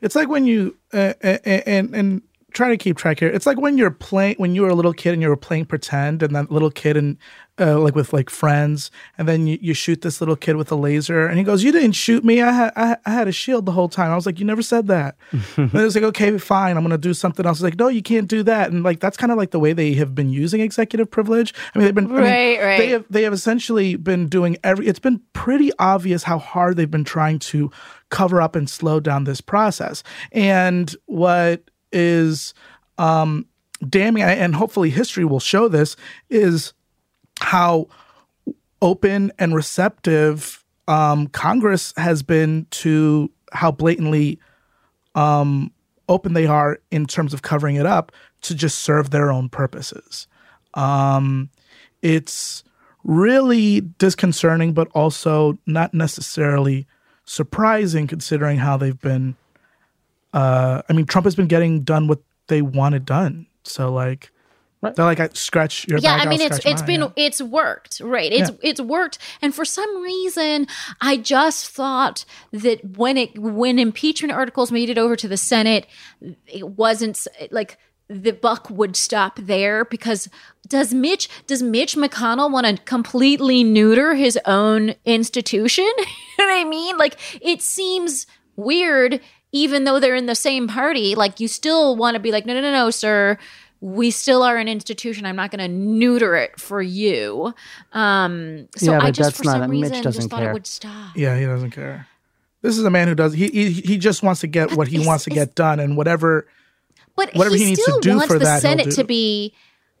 it's like when you uh, uh, and and try to keep track here. It's like when you're playing when you were a little kid and you were playing pretend, and that little kid and uh, like with like friends, and then you, you shoot this little kid with a laser, and he goes, "You didn't shoot me. I had I, I had a shield the whole time." I was like, "You never said that." *laughs* and it was like, "Okay, fine. I'm gonna do something else." It's like, "No, you can't do that." And like that's kind of like the way they have been using executive privilege. I mean, they've been I mean, Right, right. They have they have essentially been doing every. It's been pretty obvious how hard they've been trying to cover up and slow down this process. And what is um, damning, and hopefully history will show this, is how open and receptive um, Congress has been to how blatantly um, open they are in terms of covering it up to just serve their own purposes. Um, it's really disconcerting, but also not necessarily surprising considering how they've been. Uh, I mean, Trump has been getting done what they wanted done. So, like, they're like, I scratch your yeah back, i mean I'll it's it's mine, been yeah. it's worked right? It's Yeah. it's worked. And for some reason i just thought that when it when impeachment articles made it over to the senate it wasn't like the buck would stop there because does mitch does mitch mcconnell want to completely neuter his own institution? *laughs* You know what i mean? Like it seems weird even though they're in the same party like you still want to be like no no no no sir we still are an institution. I'm not going to neuter it for you. Um, so Yeah, I just, that's for not- some I Mitch reason, doesn't just thought care. it would stop. Yeah, he doesn't care. This is a man who does. He he, he just wants to get what he Is- wants to get done, and whatever. But Whatever he, he needs to still do wants for the that, he'll Senate to be.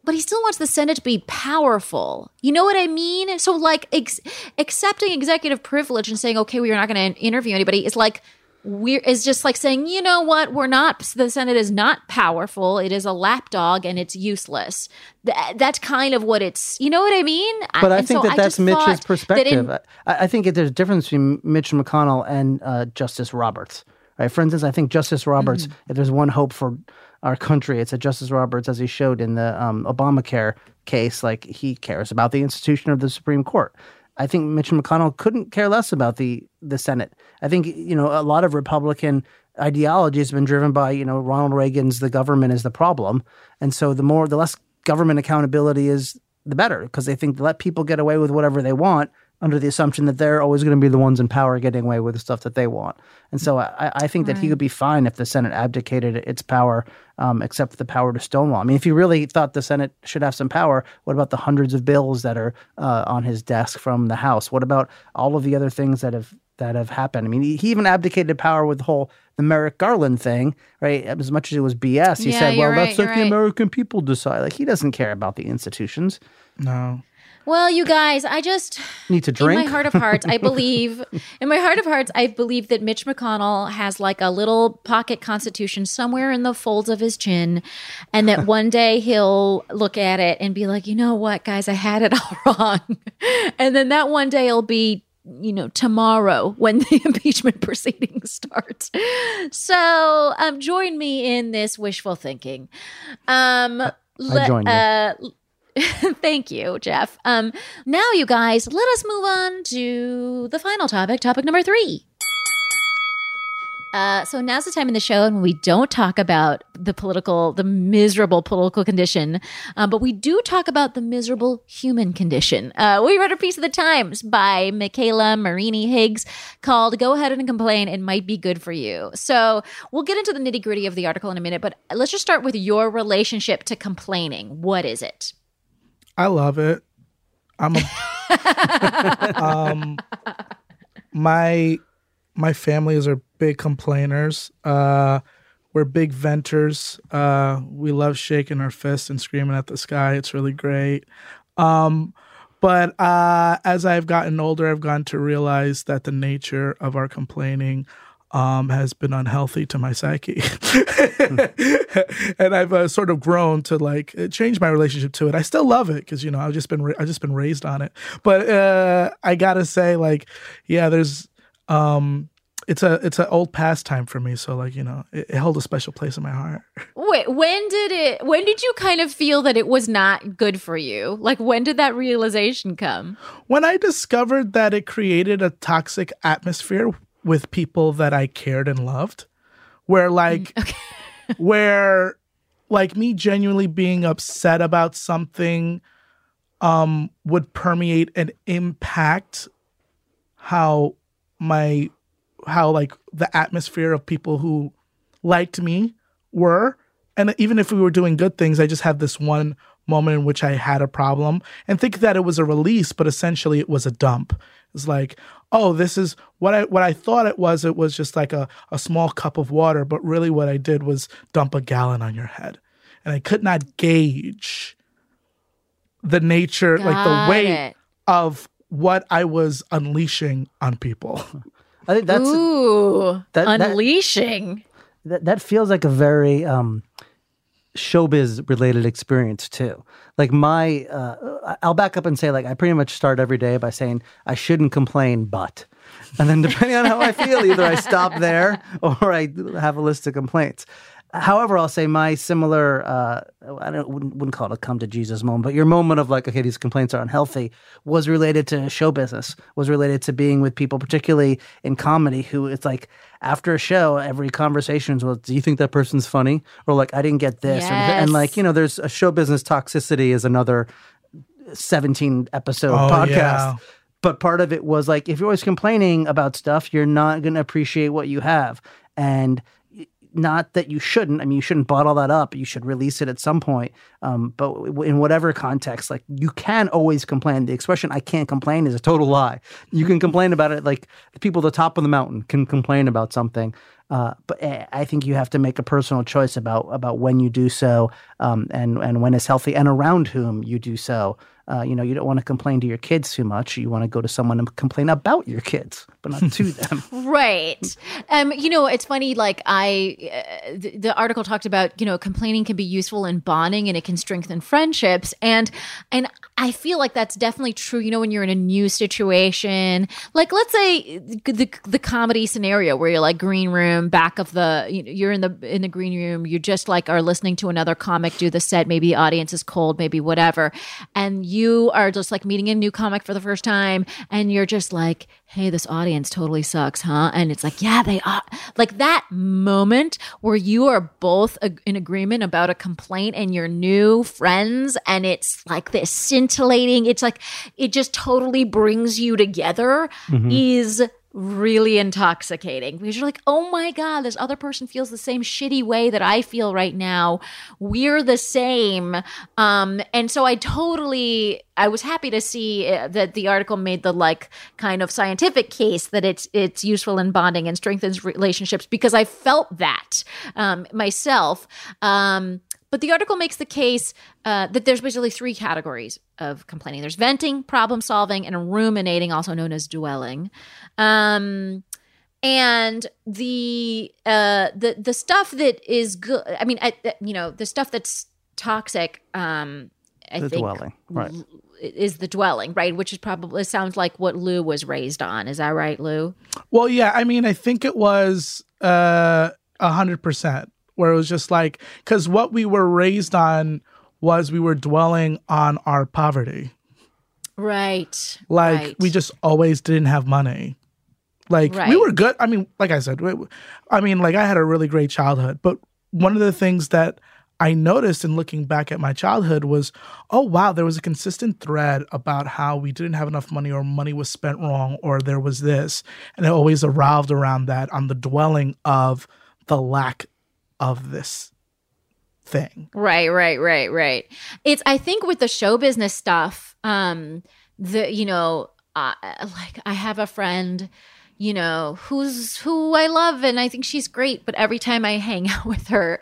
But he still wants the Senate to be powerful. You know what I mean? So, like, ex- accepting executive privilege and saying, "Okay, we are not going to interview anybody," is like we're is just like saying, "You know what? We're not. The Senate is not powerful. It is a lapdog, and it's useless." Th- that's kind of what it's. You know what I mean? But I and think so that that's Mitch's thought that in- perspective. I, I think there's a difference between Mitch McConnell and uh, Justice Roberts. Right. For instance, I think Justice Roberts, Mm-hmm. if there's one hope for our country, it's that Justice Roberts, as he showed in the um, Obamacare case, like he cares about the institution of the Supreme Court. I think Mitch McConnell couldn't care less about the the Senate. I think you know a lot of Republican ideology has been driven by you know Ronald Reagan's "the government is the problem," and so the more the less government accountability is, the better because they think let people get away with whatever they want under the assumption that they're always going to be the ones in power getting away with the stuff that they want. And so I, I think that he would be fine if the Senate abdicated its power, um, except for the power to stonewall. I mean, if he really thought the Senate should have some power, what about the hundreds of bills that are uh, on his desk from the House? What about all of the other things that have that have happened? I mean, he, he even abdicated power with the whole the Merrick Garland thing, right? As much as it was BS, he Yeah, said, you're "Well, right, let's let the right. American people decide." Like he doesn't care about the institutions. No. Well, you guys, I just Need to drink. In my heart of hearts, I believe *laughs* in my heart of hearts, I believe that Mitch McConnell has like a little pocket constitution somewhere in the folds of his chin, and that one day he'll look at it and be like, you know what, guys, I had it all *laughs* wrong, and then that one day will be. You know, tomorrow when the *laughs* impeachment proceedings start. So, um, join me in this wishful thinking. Um, I join you. Uh, *laughs* Thank you, Jeff. Um, now, you guys, let us move on to the final topic, topic number three. Uh, so now's the time in the show when we don't talk about the political, the miserable political condition, uh, but we do talk about the miserable human condition. Uh, we read a piece of the Times by Micaela Marini Higgs called "Go Ahead and Complain; It Might Be Good for You." So we'll get into the nitty gritty of the article in a minute, but let's just start with your relationship to complaining. What is it? I love it. I'm a *laughs* um my my families are big complainers. Uh we're big venters. Uh we love shaking our fists and screaming at the sky. It's really great. Um but uh as I've gotten older, I've gotten to realize that the nature of our complaining um, has been unhealthy to my psyche, *laughs* and I've uh, sort of grown to like change my relationship to it. I still love it because you know I've just been ra- I've just been raised on it. But uh, I gotta say, like, yeah, there's um, it's a it's an old pastime for me. So like you know, it, it held a special place in my heart. Wait, when did it? When did you kind of feel that it was not good for you? Like, when did that realization come? When I discovered that it created a toxic atmosphere with people that I cared and loved, where like, *laughs* where like me genuinely being upset about something um would permeate and impact how my how like the atmosphere of people who liked me were. And even if we were doing good things i just had this one moment in which i had a problem. And think that it was a release but essentially it was a dump it's like oh this is what i what i thought it was it was just like a, a small cup of water but really what i did was dump a gallon on your head and i could not gauge the nature like the weight it. of what i was unleashing on people *laughs* I think that's Ooh, that- that- unleashing. that, that feels like a very um, showbiz related experience too. Like my, uh, I'll back up and say like I pretty much start every day by saying I shouldn't complain, but, and then depending on how I feel, either I stop there *laughs* or I have a list of complaints. However, I'll say my similar, uh, I don't wouldn't, wouldn't call it a come to Jesus moment, but your moment of like, okay, these complaints are unhealthy was related to show business, was related to being with people, particularly in comedy, who it's like after a show, every conversation is, well, do you think that person's funny? Or like, I didn't get this. Or, and like, you know, there's a show business toxicity is another 17 episode Oh, podcast. yeah. But part of it was like, if you're always complaining about stuff, you're not going to appreciate what you have. And not that you shouldn't. I mean, you shouldn't bottle that up. You should release it at some point. Um, but in whatever context, like you can always complain. The expression "I can't complain" is a total lie. You can complain about it. Like the people at the top of the mountain can complain about something. Uh, but eh, I think you have to make a personal choice about about when you do so, um, and and when it's healthy, and around whom you do so. Uh, you know, you don't want to complain to your kids too much. You want to go to someone and complain about your kids, but not to *laughs* them. Right. Um, you know, it's funny. Like I, uh, the, the article talked about, you know, complaining can be useful in bonding and it can strengthen friendships. And and I feel like that's definitely true. You know, when you're in a new situation, like let's say the the comedy scenario where you're like green room, back of the, you know, you're in the in the green room. You just like are listening to another comic do the set. Maybe the audience is cold, maybe whatever, and you are just like meeting a new comic for the first time, and you're just like, hey, this audience totally sucks, huh? And it's like, yeah, they are. Like that moment where you are both ag- in agreement about a complaint and your new friends, and it's like this scintillating, it's like, it just totally brings you together mm-hmm. is really intoxicating because you're like, oh my God, this other person feels the same shitty way that I feel right now. We're the same. Um, and so I totally, I was happy to see uh, that the article made the like kind of scientific case that it's it's useful in bonding and strengthens relationships because I felt that um, myself. Um, but the article makes the case uh, that there's basically three categories of complaining. There's venting, problem solving, and ruminating, also known as dwelling. Um, and the uh, the the stuff that is good. I mean, I, you know, the stuff that's toxic. Um, I The think dwelling, right. l- is the dwelling, right? Which is probably it sounds like what Lou was raised on. Is that right, Lou? Well, yeah, I mean, I think it was uh, a hundred percent where it was just like because what we were raised on was we were dwelling on our poverty. Right. Like right. we just always didn't have money. Like we were good. I mean, like I said, we- I mean, like I had a really great childhood. But one of the things that I noticed in looking back at my childhood was, oh wow, there was a consistent thread about how we didn't have enough money or money was spent wrong or there was this, and it always revolved around that on the dwelling of the lack of this thing. Right, right, right, right. It's I think with the show business stuff, um, the you know, uh, like I have a friend, you know, who's who I love and I think she's great, but every time I hang *laughs* out with her,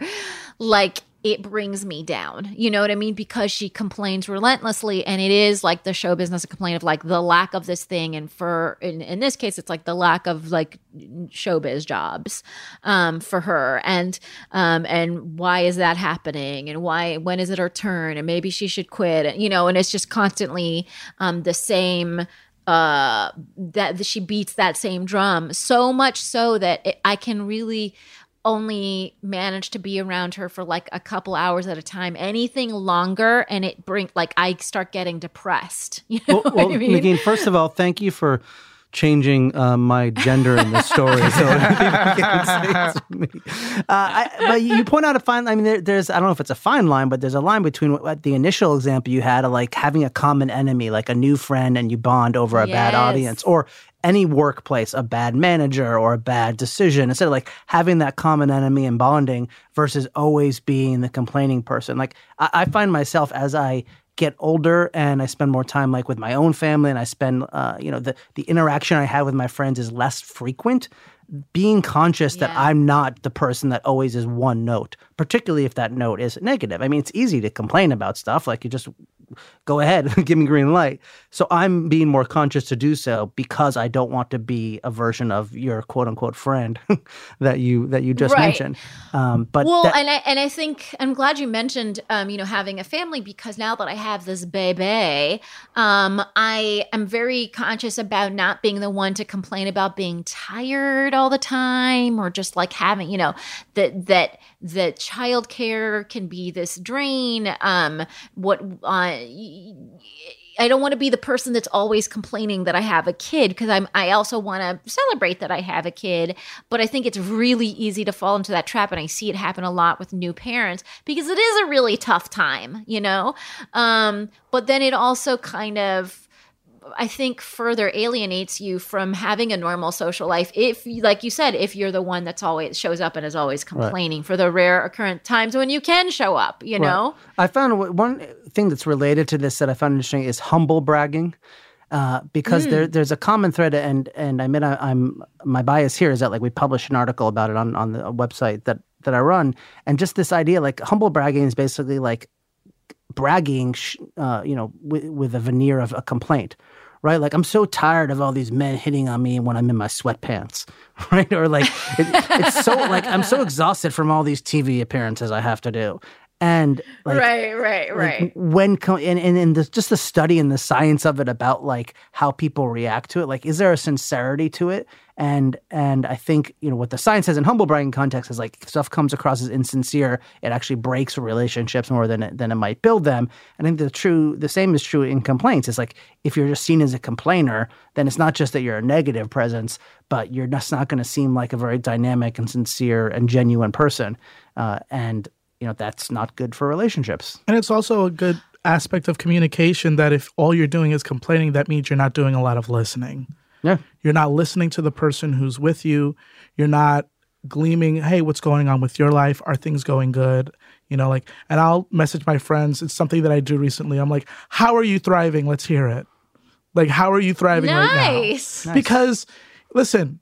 like it brings me down. You know what I mean? Because she complains relentlessly, and it is like the show business complaint of like the lack of this thing, and for in, in this case, it's like the lack of like showbiz jobs um, for her, and um, and why is that happening, and why when is it her turn, and maybe she should quit, you know, and it's just constantly um, the same uh that she beats that same drum. So much so that it, i can really only manage to be around her for like a couple hours at a time anything longer and it bring like i start getting depressed *laughs* you know Well, well I mean? Negin, first of all, thank you for changing uh, my gender in the story so *laughs* people can say it to me. Uh, I, but you point out a fine. I mean, there, there's I don't know if it's a fine line, but there's a line between what, the initial example you had of like having a common enemy, like a new friend, and you bond over a bad audience, or any workplace, a bad manager or a bad decision. Instead of like having that common enemy and bonding versus always being the complaining person. Like I, I find myself as I get older and I spend more time like with my own family and I spend uh, you know the the interaction I have with my friends is less frequent being conscious that I'm not the person that always is one note particularly if that note is negative I mean it's easy to complain about stuff like you just go ahead *laughs* give me green light so I'm being more conscious to do so because I don't want to be a version of your quote unquote friend *laughs* that you that you just Right. mentioned um, but well, that- and I and I think I'm glad you mentioned, um, you know, having a family because now that I have this baby, um, I am very conscious about not being the one to complain about being tired all the time or just like having, you know, that that that childcare can be this drain. Um, what uh, I don't want to be the person that's always complaining that I have a kid because I'm I also want to celebrate that I have a kid, but I think it's really easy to fall into that trap and I see it happen a lot with new parents because it is a really tough time, you know? Um but then it also kind of I think further alienates you from having a normal social life. If, like you said, if you're the one that's always shows up and is always complaining for the rare occurrent times when you can show up, you Right. know? I found one thing that's related to this that I found interesting is humble bragging. Uh, because there, there's a common thread, and and I mean I, I'm my bias here is that like we published an article about it on on the website that that I run, and just this idea like humble bragging is basically like bragging, uh, you know, with, with a veneer of a complaint, right? Like I'm so tired of all these men hitting on me when I'm in my sweatpants, *laughs* right? Or like it, it's so like I'm so exhausted from all these TV appearances I have to do, and like, right, right, like, right. when co- and and, and the, just the study and the science of it about like how people react to it like is there a sincerity to it? And and i think you know what the science says in humble bragging context is like stuff comes across as insincere it actually breaks relationships more than it, than it might build them. And i think the true the same is true in complaints. It's like if you're just seen as a complainer then it's not just that you're a negative presence but you're just not going to seem like a very dynamic and sincere and genuine person. Uh, and you know that's not good for relationships And it's also a good aspect of communication that if all you're doing is complaining, that means you're not doing a lot of listening. yeah You're not listening to the person who's with you. You're not gleaming, hey, what's going on with your life? Are things going good? You know, like, and I'll message my friends. It's something that I do recently. I'm like, how are you thriving? Let's hear it. Like, how are you thriving right now? Nice. Because, listen,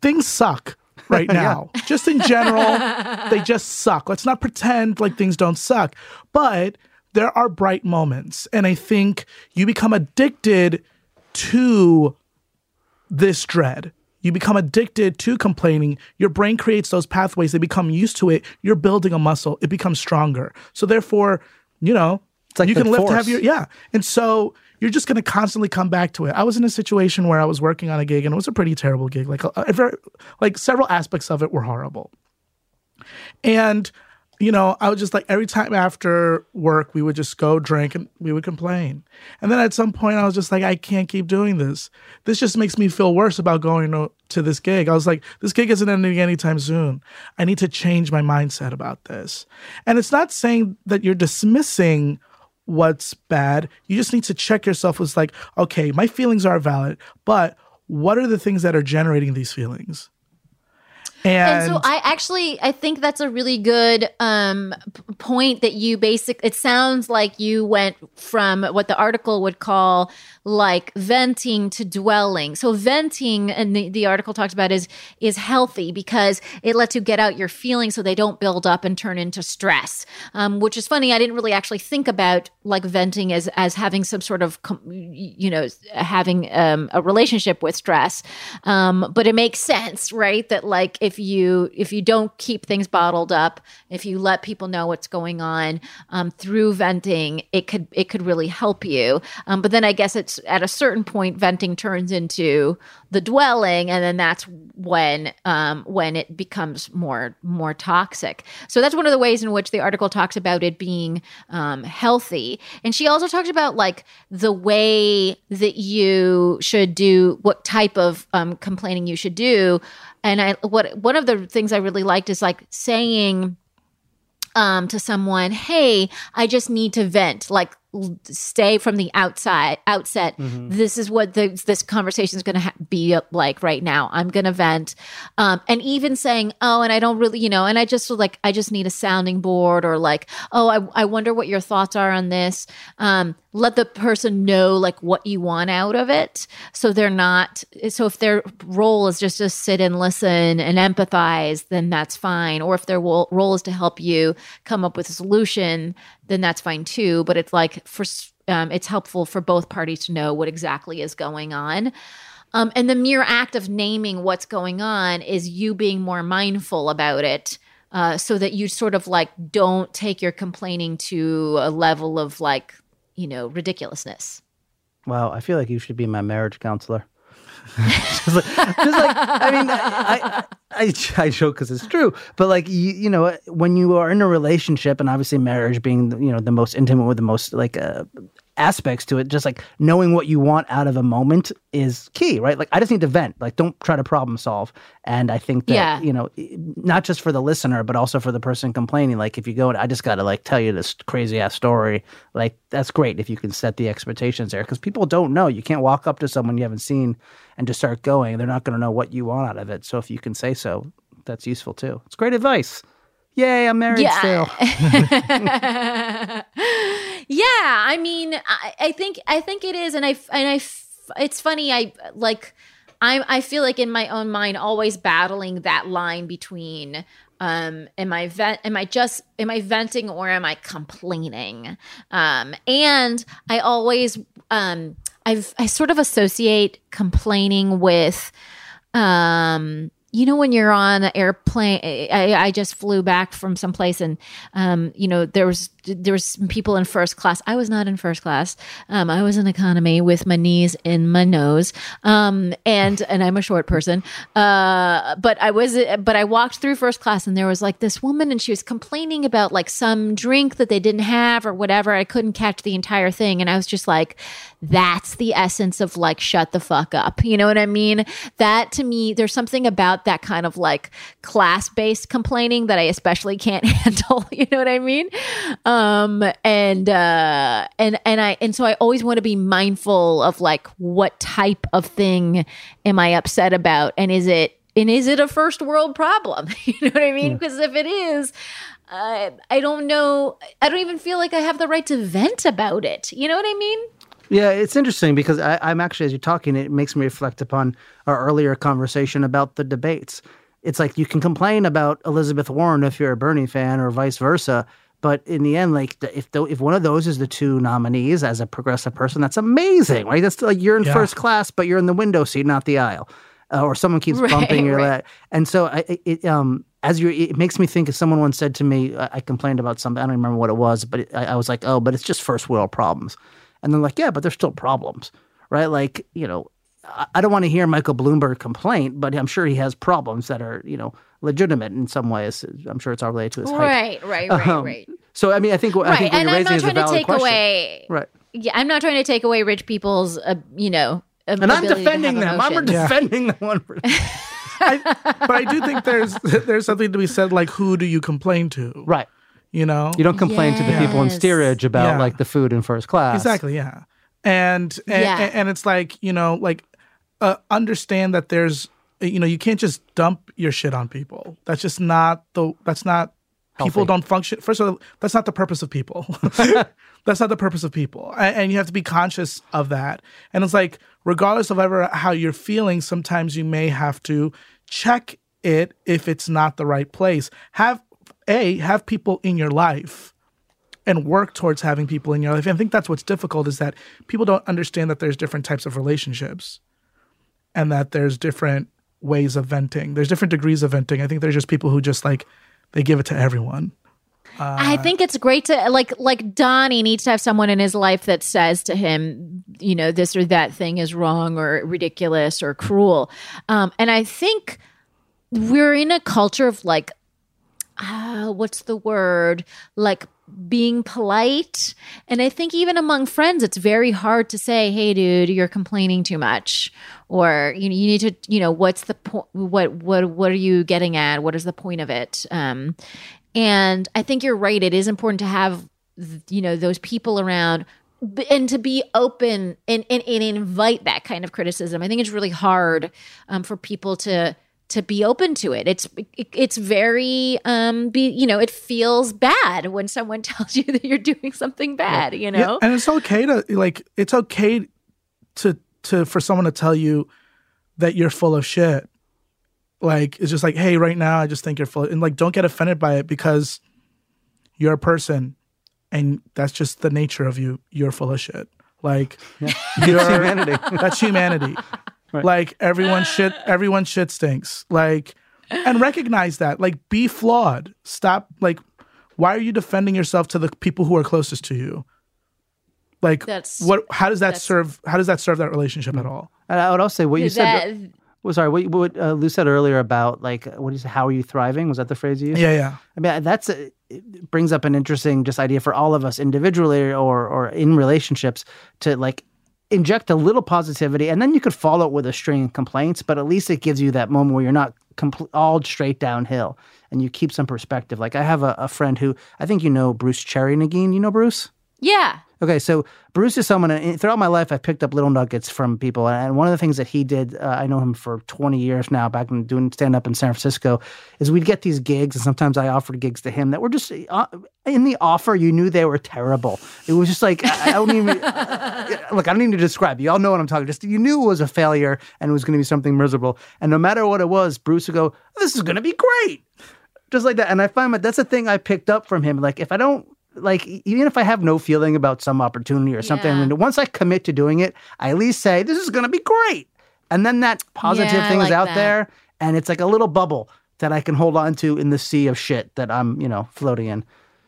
things suck. *laughs* right now. Just in general, they just suck. Let's not pretend like things don't suck. But there are bright moments. And I think you become addicted to this dread. You become addicted to complaining. Your brain creates those pathways. They become used to it. You're building a muscle. It becomes stronger. So therefore, you know, It's like you can live to have your yeah. And so you're just going to constantly come back to it. I was in a situation where I was working on a gig and it was a pretty terrible gig. Like a, very like several aspects of it were horrible. And you know, I was just like every time after work, we would just go drink and we would complain. And then at some point, I was just like, I can't keep doing this. This just makes me feel worse about going to, to this gig. I was like, this gig isn't ending anytime soon. I need to change my mindset about this. And it's not saying that you're dismissing what's bad. You just need to check yourself as like, okay, my feelings are valid, but what are the things that are generating these feelings? And, And so I actually I think that's a really good um, p- point that you basic. It sounds like you went from what the article would call like venting to dwelling. So venting, and the, the article talks about is is healthy because it lets you get out your feelings so they don't build up and turn into stress. Um, which is funny. I didn't really actually think about like venting as as having some sort of you know having um, a relationship with stress. Um, but it makes sense, right? That like if you if you don't keep things bottled up, if you let people know what's going on um, through venting, it could it could really help you. Um, but then I guess it's at a certain point, venting turns into the dwelling, and then that's when um, when it becomes more more toxic. So that's one of the ways in which the article talks about it being um, healthy. And she also talks about like the way that you should do what type of um, complaining you should do. And I what one of the things I really liked is like saying um, to someone, "Hey, I just need to vent." Like, stay from the outside outset. This is what the, this conversation is going to ha- be like right now. I'm going to vent, um, and even saying, "Oh, and I don't really, you know," and I just like, I just need a sounding board, or like, "Oh, I, I wonder what your thoughts are on this." Um, let the person know like what you want out of it, so they're not. So if their role is just to sit and listen and empathize, then that's fine. Or if their role is to help you come up with a solution, then that's fine too. But it's like for um, it's helpful for both parties to know what exactly is going on. Um, and the mere act of naming what's going on is you being more mindful about it. Uh, so that you sort of like don't take your complaining to a level of like you know ridiculousness Wow, I feel like you should be my marriage counselor. *laughs* just, like, just like I mean, I I, I, I joke because it's true, but like you, you know, when you are in a relationship, and obviously marriage being you know the most intimate with the most like uh, aspects to it, just like knowing what you want out of a moment is key, right? Like I just need to vent. Like don't try to problem solve. And I think that Yeah. you know, not just for the listener, but also for the person complaining. Like if you go, and I just got to like tell you this crazy ass story. Like that's great if you can set the expectations there, because people don't know. You can't walk up to someone you haven't seen and just start going. They're not going to know what you want out of it. So if you can say so, that's useful too. It's great advice. Yay, I'm married Yeah. still. *laughs* yeah i mean I, I think i think it is and i and i it's funny i like i i feel like in my own mind always battling that line between um am i vent am i just am i venting or am i complaining um and i always um i've i sort of associate complaining with um you know when you're on an airplane I, I just flew back from someplace and um you know there was there was some people in first class. I was not in first class. Um i was in economy with my knees in my nose. Um and and i'm a short person. Uh but i was but i walked through first class and there was like this woman and she was complaining about like some drink that they didn't have or whatever. I couldn't catch the entire thing. And i was just like that's the essence of like shut the fuck up. You know what i mean? That to me there's something about that kind of like class-based complaining that i especially can't *laughs* handle. You know what i mean? um and uh and and i and so i always want to be mindful of like what type of thing am i upset about and is it and is it a first world problem *laughs* you know what i mean because if it is uh, I don't know. I don't even feel like I have the right to vent about it. You know what I mean? Yeah, it's interesting because I, I'm actually, as you're talking, it makes me reflect upon our earlier conversation about the debates. it's like you can complain about Elizabeth Warren if you're a Bernie fan or vice versa. But in the end, like the, if the, if one of those is the two nominees as a progressive person, that's amazing, right? That's like you're in Yeah. first class, but you're in the window seat, not the aisle, uh, or someone keeps Right, bumping your right. leg. And so I, it- it um as you it makes me think. As someone once said to me, I, I complained about something. I don't remember what it was, but it, I, I was like, oh, but it's just first world problems. And they're like, yeah, but there's still problems, right? Like you know, I- I don't want to hear Michael Bloomberg complain, but I'm sure he has problems that are, you know, legitimate in some ways. I'm sure it's all related to his height. Right, right, right, Um, right. So I mean, I think I Right, think what and you're I'm raising not is a trying to valid take question. away. Right. Yeah, I'm not trying to take away rich people's, uh, you know, And I'm defending them. I'm emotions. defending the one. per- *laughs* but I do think there's *laughs* there's something to be said like who do you complain to? right. You know? You don't complain to the people in steerage about Yeah. like the food in first class. Exactly, yeah. And and, Yeah. and it's like, you know, like uh, understand that there's you know, you can't just dump your shit on people. That's just not the that's not people don't function. First of all, that's not the purpose of people. *laughs* that's not the purpose of people. And, and you have to be conscious of that. And it's like regardless of ever how you're feeling, sometimes you may have to check it if it's not the right place. Have a have people in your life and work towards having people in your life. And I think that's what's difficult is that people don't understand that there's different types of relationships and that there's different ways of venting. There's different degrees of venting. I think there's just people who just like they give it to everyone. I think it's great to like like Donnie needs to have someone in his life that says to him, you know, this or that thing is wrong or ridiculous or cruel. Um, and I think we're in a culture of like, uh, what's the word? Like being polite. And I think even among friends, it's very hard to say, "Hey, dude, you're complaining too much," or you know, you need to, you know, what's the point? What what what are you getting at? What is the point of it? Um, and I think you're right. It is important to have, you know, those people around and to be open and, and, and invite that kind of criticism. I think it's really hard um, for people to to be open to it. It's it, it's very um be you know it feels bad when someone *laughs* tells you that you're doing something bad. You know. Yeah, and it's okay to like it's okay to to for someone to tell you that you're full of shit. Like it's just like, hey, right now I just think you're full of, and like don't get offended by it because you're a person and that's just the nature of you. You're full of shit. Like *laughs* It's you're humanity. that's humanity. Like everyone shit everyone shit stinks. Like and recognize that. Like be flawed. Stop like why are you defending yourself to the people who are closest to you? Like That's- what how does that that's- serve how does that serve that relationship at all? And I would also say what you said. That- Well, sorry, what, what uh, Lou said earlier about like what do you say? How are you thriving? Was that the phrase you used? Yeah, yeah. I mean, that's a, it brings up an interesting just idea for all of us individually or or in relationships to like inject a little positivity, and then you could follow it with a string of complaints. But at least it gives you that moment where you're not compl- all straight downhill, and you keep some perspective. Like I have a, a friend who I think you know Bruce Cherry Negin. You know Bruce? Yeah. Okay, so Bruce is someone and throughout my life I've picked up little nuggets from people, and one of the things that he did, uh, I know him for 20 years now, back when doing stand up in San Francisco, is we'd get these gigs, and sometimes I offered gigs to him that were just uh, in the offer. You knew they were terrible. It was just like I, I don't even *laughs* *laughs* look. I don't even need to describe. You all know what I'm talking. Just you knew it was a failure and it was going to be something miserable, and no matter what it was, Bruce would go, "This is going to be great." just like that. And I find that that's a thing I picked up from him. Like if I don't like, even if I have no feeling about some opportunity or something, Yeah. and once I commit to doing it, I at least say this is going to be great, and then that positive Yeah, I thing is out that. there, and it's like a little bubble that I can hold on to in the sea of shit that I'm, you know, floating in.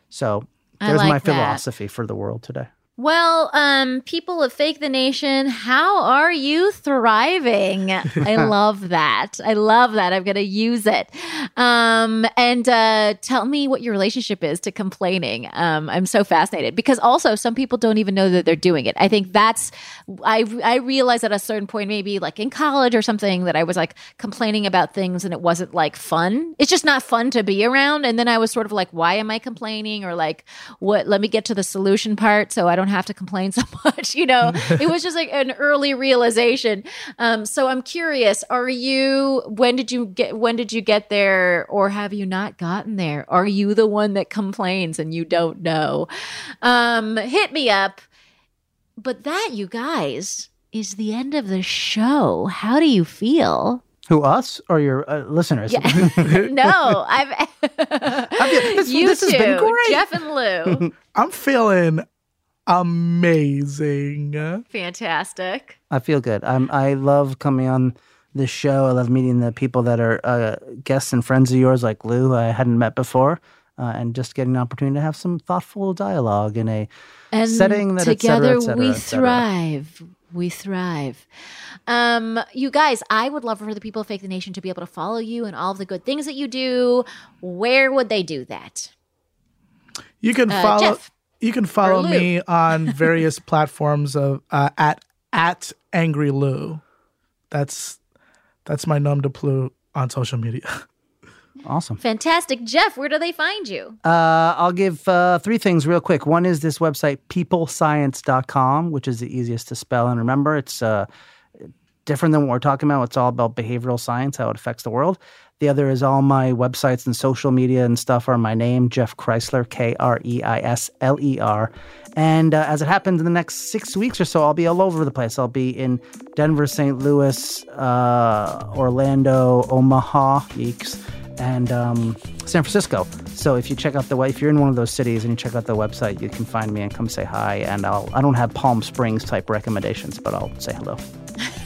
So I there's my that. philosophy for the world today. Well, um, people of Fake the Nation, how are you thriving? *laughs* I love that. I love that. I'm going to use it. Um, and uh, tell me what your relationship is to complaining. Um, I'm so fascinated because also some people don't even know that they're doing it. I think that's, I, I realized at a certain point, maybe like in college or something, that I was like complaining about things and it wasn't like fun. It's just not fun to be around. And then I was sort of like, why am I complaining? Or like, what, let me get to the solution part so I don't have to complain *laughs* so much. You know, *laughs* it was just like an early realization. Um, so I'm curious, are you, when did you get, when did you get there or have you not gotten there? Are you the one that complains and you don't know? Um, hit me up. But that, you guys, is the end of the show. How do you feel? Who us or your uh, listeners? Yeah. *laughs* no, I've. this- you this two, has been great. Jeff and Lou. I'm feeling amazing. Fantastic. I feel good. I'm. I love coming on this show. I love meeting the people that are uh, guests and friends of yours, like Lou. I hadn't met before, uh, and just getting an opportunity to have some thoughtful dialogue in a And setting that et cetera, together et cetera, we thrive. We thrive. Um, you guys, I would love for the people of Fake the Nation to be able to follow you and all of the good things that you do. Where would they do that? You can Uh, follow. Jeff. You can follow me *laughs* on various platforms of uh, at at Angry Lou. That's that's my nom de plume on social media. *laughs* Awesome. Fantastic. Jeff, where do they find you? Uh, I'll give uh, three things real quick. One is this website, peoplescience.com, which is the easiest to spell and remember. It's uh, different than what we're talking about. It's all about behavioral science, how it affects the world. The other is all my websites and social media and stuff are my name, Jeff Kreisler, K R E I S L E R. And uh, as it happens in the next six weeks or so, I'll be all over the place. I'll be in Denver, St. Louis, uh, Orlando, Omaha, Yeeks, and um, San Francisco. So if you check out the way, if you're in one of those cities and you check out the website, you can find me and come say hi. And I'll I don't have Palm Springs type recommendations, but I'll say hello.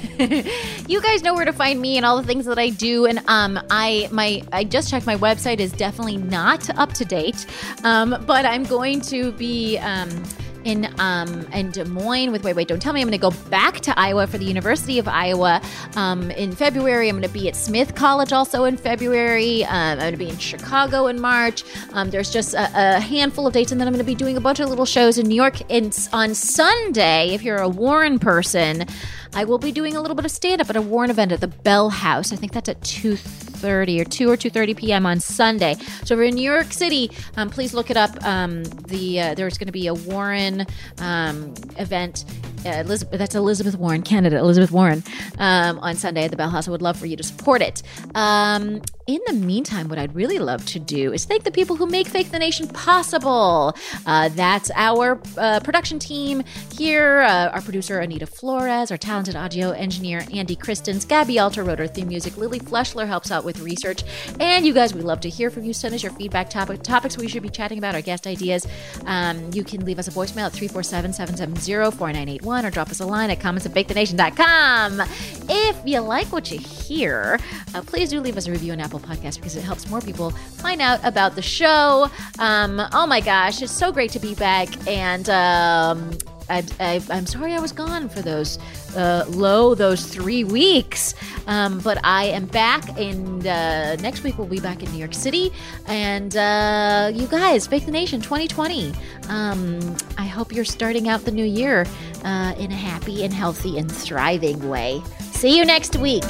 *laughs* you guys know where to find me and all the things that I do. And um, I my I just checked my website is definitely not up to date, um, but I'm going to be. Um, in um, in Des Moines with Wait Wait Don't Tell Me. I'm going to go back to Iowa for the University of Iowa um, in February. I'm going to be at Smith College also in February. Um, I'm going to be in Chicago in March. Um, there's just a, a handful of dates, and then I'm going to be doing a bunch of little shows in New York. And on Sunday, if you're a Warren person, I will be doing a little bit of stand up at a Warren event at the Bell House. I think that's at 2:30 or 2 or 2:30 p.m. on Sunday. So if you're in New York City, um, please look it up. Um, the uh, there's going to be a Warren um, event. Uh, Elizabeth, that's Elizabeth Warren, candidate Elizabeth Warren, um, on Sunday at the Bell House. I would love for you to support it. Um, in the meantime, what I'd really love to do is thank the people who make Fake the Nation possible. Uh, that's our uh, production team here, uh, our producer Anita Flores, our talented audio engineer Andy Christens, Gabby Alter wrote our theme music, Lily Fleshler helps out with research, and you guys, we love to hear from you. Send us your feedback, topic, topics we should be chatting about, our guest ideas. Um, you can leave us a voicemail at 347 770 4981 or drop us a line at comments at fakethenation.com. If you like what you hear, uh, please do leave us a review on Apple Podcasts because it helps more people find out about the show. Um, oh my gosh, it's so great to be back. And um, I, I'm sorry I was gone for those uh, low, those three weeks. Um, but I am back, and uh, next week we'll be back in New York City. And uh, you guys, Fake the Nation 2020. Um, I hope you're starting out the new year uh, in a happy and healthy and thriving way. See you next week.